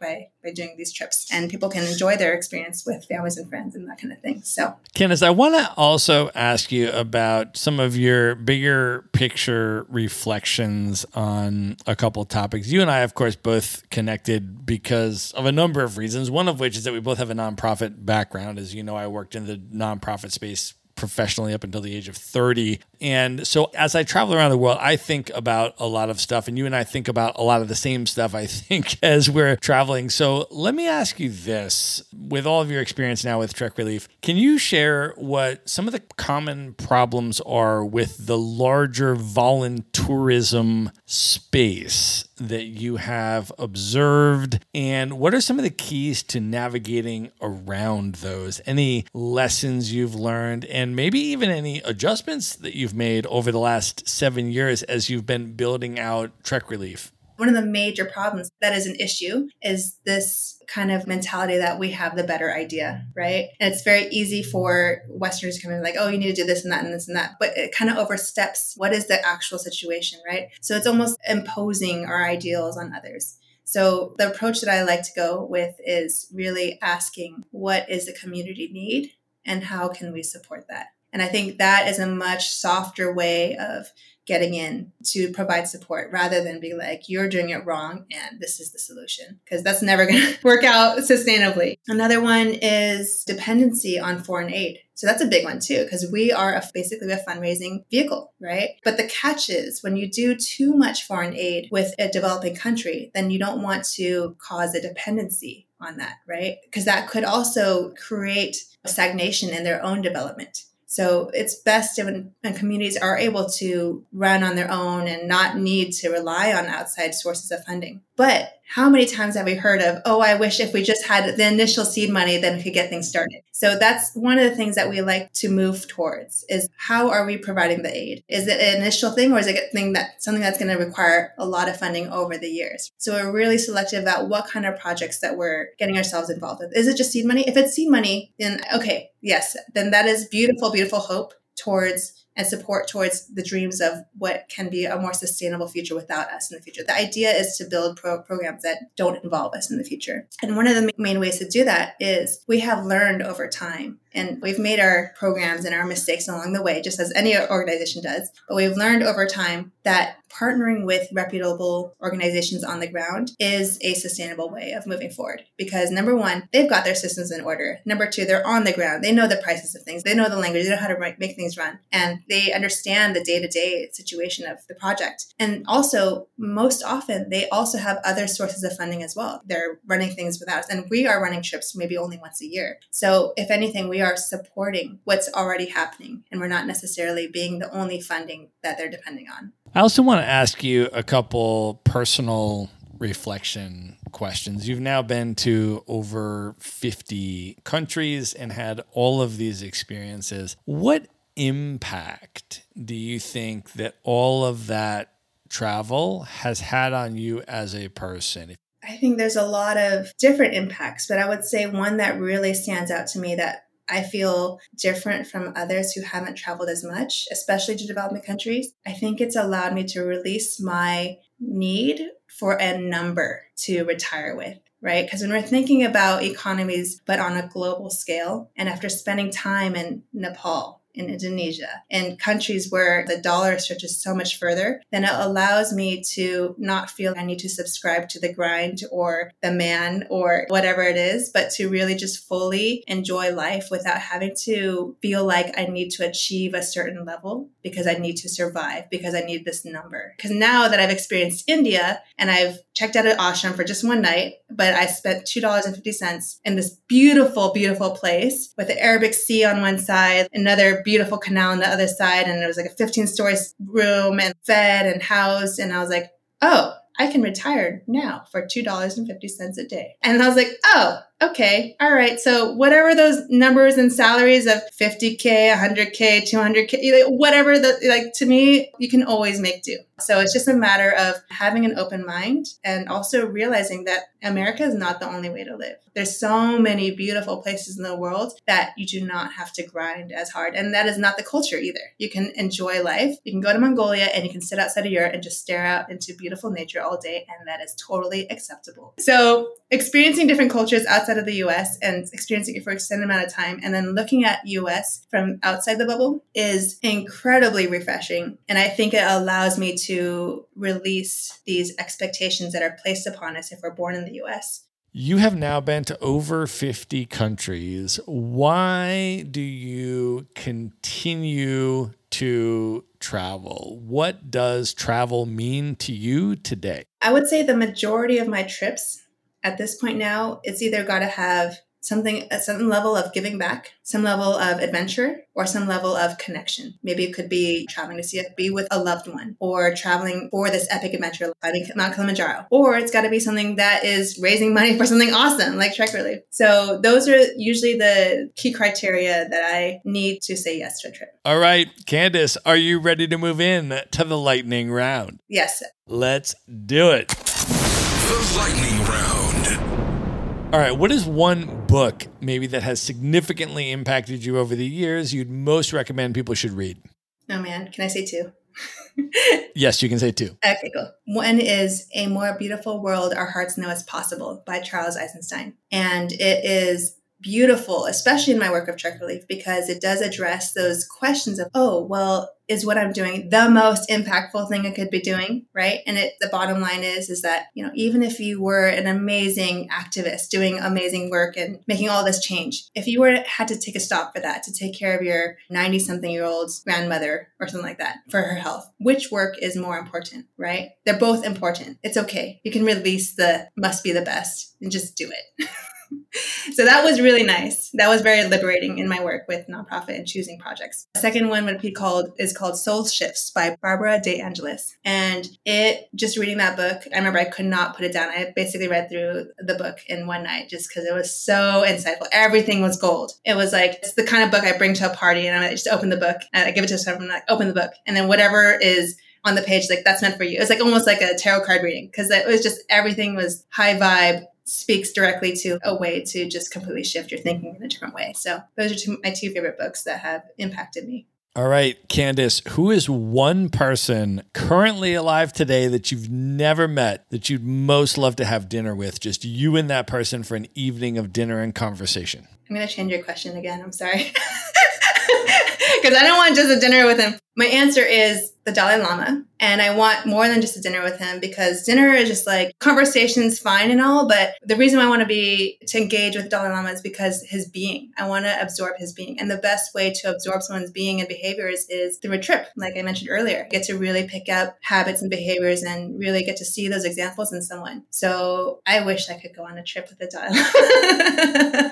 A: by by doing these trips, and people can enjoy their experience with families and friends and that kind of thing. So,
B: Candice, I want to also ask you about some of your bigger picture reflections on a couple topics. You and I, of course, both connected because of a number of reasons. One of which is that we both have a nonprofit background. As you know, I worked in the nonprofit space professionally up until the age of 30. And so as I travel around the world, I think about a lot of stuff, and you and I think about a lot of the same stuff, I think, as we're traveling. So let me ask you this with all of your experience now with Trek Relief, can you share what some of the common problems are with the larger voluntourism space that you have observed? And what are some of the keys to navigating around those? Any lessons you've learned, and maybe even any adjustments that you've made over the last seven years as you've been building out Trek Relief?
A: One of the major problems that is an issue is this kind of mentality that we have the better idea, right? And it's very easy for Westerners to come in like, oh, you need to do this and that and this and that. But it kind of oversteps what is the actual situation, right? So it's almost imposing our ideals on others. So the approach that I like to go with is really asking what is the community need and how can we support that? And I think that is a much softer way of getting in to provide support rather than be like, you're doing it wrong and this is the solution, because that's never going to work out sustainably. Another one is dependency on foreign aid. So that's a big one too, because we are a, basically a fundraising vehicle, right? But the catch is when you do too much foreign aid with a developing country, then you don't want to cause a dependency on that, right? Because that could also create stagnation in their own development. So it's best when, when communities are able to run on their own and not need to rely on outside sources of funding. But how many times have we heard of, oh, I wish if we just had the initial seed money, then we could get things started. So that's one of the things that we like to move towards is how are we providing the aid? Is it an initial thing or is it a thing that something that's going to require a lot of funding over the years? So we're really selective about what kind of projects that we're getting ourselves involved with. Is it just seed money? If it's seed money, then okay, yes, then that is beautiful, beautiful hope towards and support towards the dreams of what can be a more sustainable future without us in the future. The idea is to build pro- programs that don't involve us in the future. And one of the main ways to do that is we have learned over time and we've made our programs and our mistakes along the way, just as any organization does. But we've learned over time that partnering with reputable organizations on the ground is a sustainable way of moving forward. Because number one, they've got their systems in order. Number two, they're on the ground. They know the prices of things. They know the language. They know how to make things run. And they understand the day to day situation of the project. And also, most often, they also have other sources of funding as well. They're running things without us. And we are running trips maybe only once a year. So if anything, we are supporting what's already happening and we're not necessarily being the only funding that they're depending on.
B: I also want to ask you a couple personal reflection questions. You've now been to over 50 countries and had all of these experiences. What impact do you think that all of that travel has had on you as a person?
A: I think there's a lot of different impacts, but I would say one that really stands out to me that I feel different from others who haven't traveled as much, especially to developing countries. I think it's allowed me to release my need for a number to retire with right? Because when we're thinking about economies, but on a global scale, and after spending time in Nepal, in Indonesia, in countries where the dollar stretches so much further, then it allows me to not feel I need to subscribe to the grind or the man or whatever it is, but to really just fully enjoy life without having to feel like I need to achieve a certain level because I need to survive, because I need this number. Because now that I've experienced India and I've checked out an ashram for just one night, but I spent $2.50 in this beautiful, beautiful place with the Arabic Sea on one side, another beautiful canal on the other side. And it was like a 15 story room and fed and housed. And I was like, oh, I can retire now for $2.50 a day. And I was like, oh, okay, all right. So whatever those numbers and salaries of 50K, 100K, 200K, whatever the, like to me, you can always make do. So it's just a matter of having an open mind and also realizing that America is not the only way to live. There's so many beautiful places in the world that you do not have to grind as hard. And that is not the culture either. You can enjoy life. You can go to Mongolia and you can sit outside of Europe and just stare out into beautiful nature all day. And that is totally acceptable. So experiencing different cultures outside of the US and experiencing it for an extended amount of time and then looking at US from outside the bubble is incredibly refreshing. And I think it allows me to release these expectations that are placed upon us if we're born in the US.
B: You have now been to over 50 countries. Why do you continue to travel? What does travel mean to you today?
A: I would say the majority of my trips at this point now, it's either got to have something uh, a certain level of giving back, some level of adventure, or some level of connection. Maybe it could be traveling to see it, be with a loved one, or traveling for this epic adventure, climbing Mount Kilimanjaro. Or it's got to be something that is raising money for something awesome, like Trek Relief. So those are usually the key criteria that I need to say yes to a trip.
B: All right, Candice, are you ready to move in to the lightning round?
A: Yes.
B: Let's do it.
C: The lightning round.
B: All right, what is one book maybe that has significantly impacted you over the years you'd most recommend people should read?
A: Oh man, can I say two?
B: yes, you can say two.
A: Okay, cool. One is A More Beautiful World Our Hearts Know Is Possible by Charles Eisenstein. And it is beautiful, especially in my work of Trek Relief, because it does address those questions of, oh, well, is what I'm doing the most impactful thing I could be doing, right? And it, the bottom line is, is that you know, even if you were an amazing activist doing amazing work and making all this change, if you were had to take a stop for that to take care of your 90 something year old's grandmother or something like that for her health, which work is more important, right? They're both important. It's okay. You can release the must be the best and just do it. so that was really nice. That was very liberating in my work with nonprofit and choosing projects. The second one would be called is called Soul Shifts by Barbara De Angelis. And it just reading that book, I remember I could not put it down. I basically read through the book in one night just because it was so insightful. Everything was gold. It was like it's the kind of book I bring to a party and I just open the book and I give it to someone like open the book. And then whatever is on the page like that's meant for you. It's like almost like a tarot card reading because it was just everything was high vibe speaks directly to a way to just completely shift your thinking in a different way. So those are two, my two favorite books that have impacted me.
B: All right, Candice, who is one person currently alive today that you've never met that you'd most love to have dinner with? Just you and that person for an evening of dinner and conversation.
A: I'm going to change your question again. I'm sorry. because I don't want just a dinner with him. My answer is the Dalai Lama. And I want more than just a dinner with him because dinner is just like conversation's fine and all. But the reason I want to be to engage with Dalai Lama is because his being. I want to absorb his being. And the best way to absorb someone's being and behaviors is through a trip, like I mentioned earlier. Get to really pick up habits and behaviors and really get to see those examples in someone. So I wish I could go on a trip with the Dalai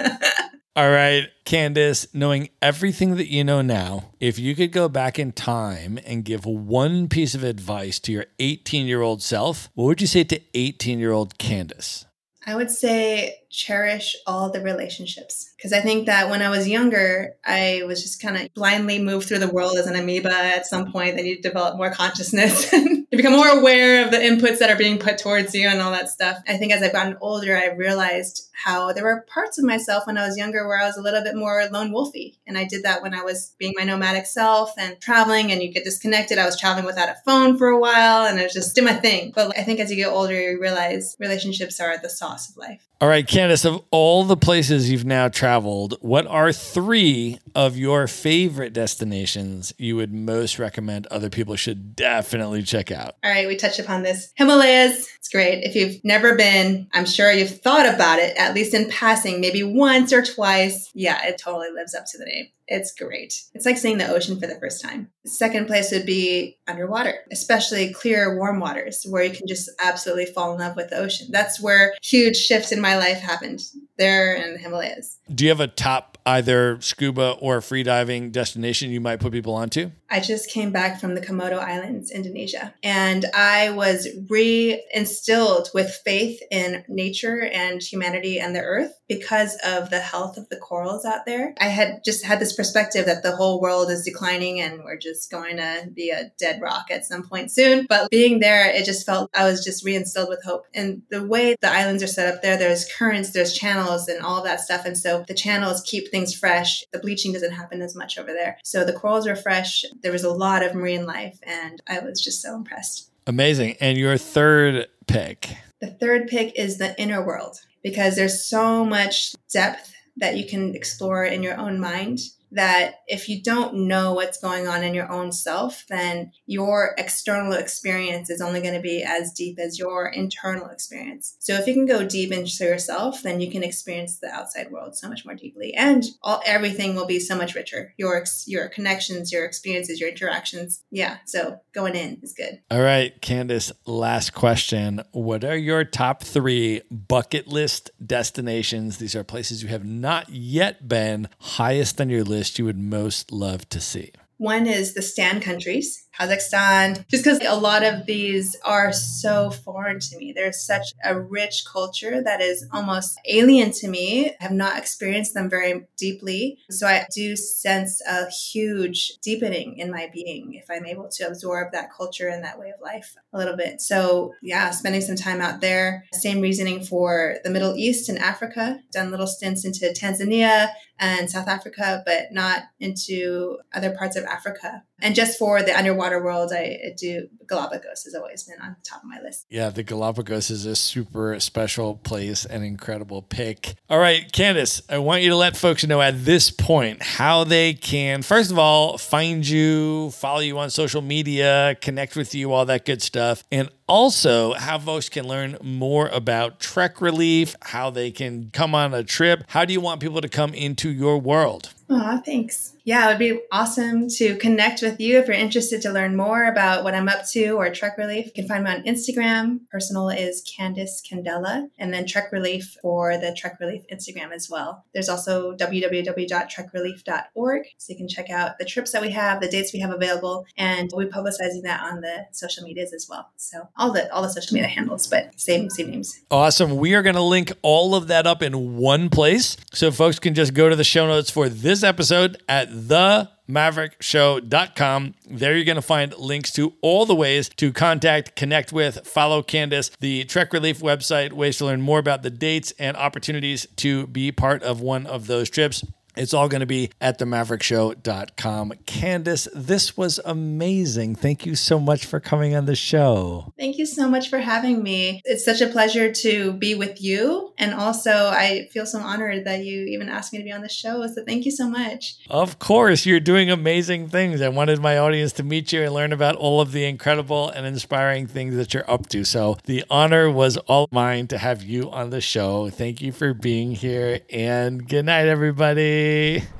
A: Lama.
B: All right, Candice, knowing everything that you know now, if you could go back in time and give one piece of advice to your 18 year old self, what would you say to 18 year old Candice?
A: I would say cherish all the relationships. Because I think that when I was younger, I was just kind of blindly moved through the world as an amoeba at some point. Then you develop more consciousness and become more aware of the inputs that are being put towards you and all that stuff. I think as I've gotten older, I realized how there were parts of myself when I was younger where I was a little bit more lone wolfy. And I did that when I was being my nomadic self and traveling and you get disconnected. I was traveling without a phone for a while and it was just did my thing. But I think as you get older, you realize relationships are the sauce of life.
B: All right, Candice, of all the places you've now traveled, what are three of your favorite destinations you would most recommend other people should definitely check out?
A: All right, we touched upon this. Himalayas, it's great. If you've never been, I'm sure you've thought about it, at least in passing, maybe once or twice. Yeah, it totally lives up to the name. It's great. It's like seeing the ocean for the first time. Second place would be underwater, especially clear, warm waters where you can just absolutely fall in love with the ocean. That's where huge shifts in my life happened there in the Himalayas.
B: Do you have a top either scuba or freediving destination you might put people onto?
A: I just came back from the Komodo Islands, Indonesia, and I was re instilled with faith in nature and humanity and the earth because of the health of the corals out there. I had just had this perspective that the whole world is declining and we're just going to be a dead rock at some point soon. But being there, it just felt I was just reinstilled with hope. And the way the islands are set up there, there's currents, there's channels, and all that stuff. And so the channels keep things fresh. The bleaching doesn't happen as much over there. So the corals are fresh there was a lot of marine life, and I was just so impressed.
B: Amazing. And your third pick?
A: The third pick is the inner world because there's so much depth that you can explore in your own mind that if you don't know what's going on in your own self, then your external experience is only going to be as deep as your internal experience. So if you can go deep into yourself, then you can experience the outside world so much more deeply, and all everything will be so much richer. Your your connections, your experiences, your interactions. Yeah. So going in is good.
B: All right, Candice. Last question: What are your top three bucket list destinations? These are places you have not yet been. Highest on your list list you would most love to see?
A: One is the Stan countries. Kazakhstan, just because a lot of these are so foreign to me. There's such a rich culture that is almost alien to me. I have not experienced them very deeply. So I do sense a huge deepening in my being if I'm able to absorb that culture and that way of life a little bit. So yeah, spending some time out there. Same reasoning for the Middle East and Africa. Done little stints into Tanzania and South Africa, but not into other parts of Africa. And just for the underwater world, I, do Galapagos has always been on top of my list.
B: Yeah, the Galapagos is a super special place, and incredible pick. All right, Candice, I want you to let folks know at this point how they can, first of all, find you, follow you on social media, connect with you, all that good stuff, and also how folks can learn more about Trek Relief, how they can come on a trip. How do you want people to come into your world?
A: Oh, thanks. Yeah, it would be awesome to connect with you if you're interested to learn more about what I'm up to or Trek Relief. You can find me on Instagram. Personal is Candice Candela, and then Trek Relief for the Trek Relief Instagram as well. There's also www.trekrelief.org, so you can check out the trips that we have, the dates we have available, and we'll be publicizing that on the social medias as well. So all the all the social media handles, but same same names.
B: Awesome. We are going to link all of that up in one place, so folks can just go to the show notes for this episode at themaverickshow.com. There you're going to find links to all the ways to contact, connect with, follow Candice, the Trek Relief website, ways to learn more about the dates and opportunities to be part of one of those trips. It's all going to be at themaverickshow.com. Candice, this was amazing. Thank you so much for coming on the show.
A: Thank you so much for having me. It's such a pleasure to be with you. And also, I feel so honored that you even asked me to be on the show. So thank you so much.
B: Of course, you're doing amazing things. I wanted my audience to meet you and learn about all of the incredible and inspiring things that you're up to. So the honor was all mine to have you on the show. Thank you for being here. And good night, everybody. Bye.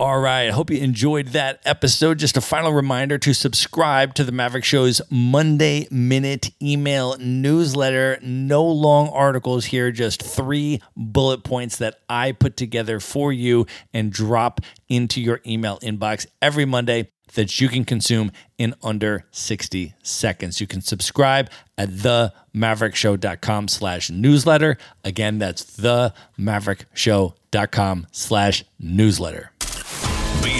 B: All right. I hope you enjoyed that episode. Just a final reminder to subscribe to the Maverick Show's Monday Minute email newsletter. No long articles here, just three bullet points that I put together for you and drop into your email inbox every Monday that you can consume in under 60 seconds. You can subscribe at themaverickshow.com slash newsletter. Again, that's themaverickshow.com slash newsletter.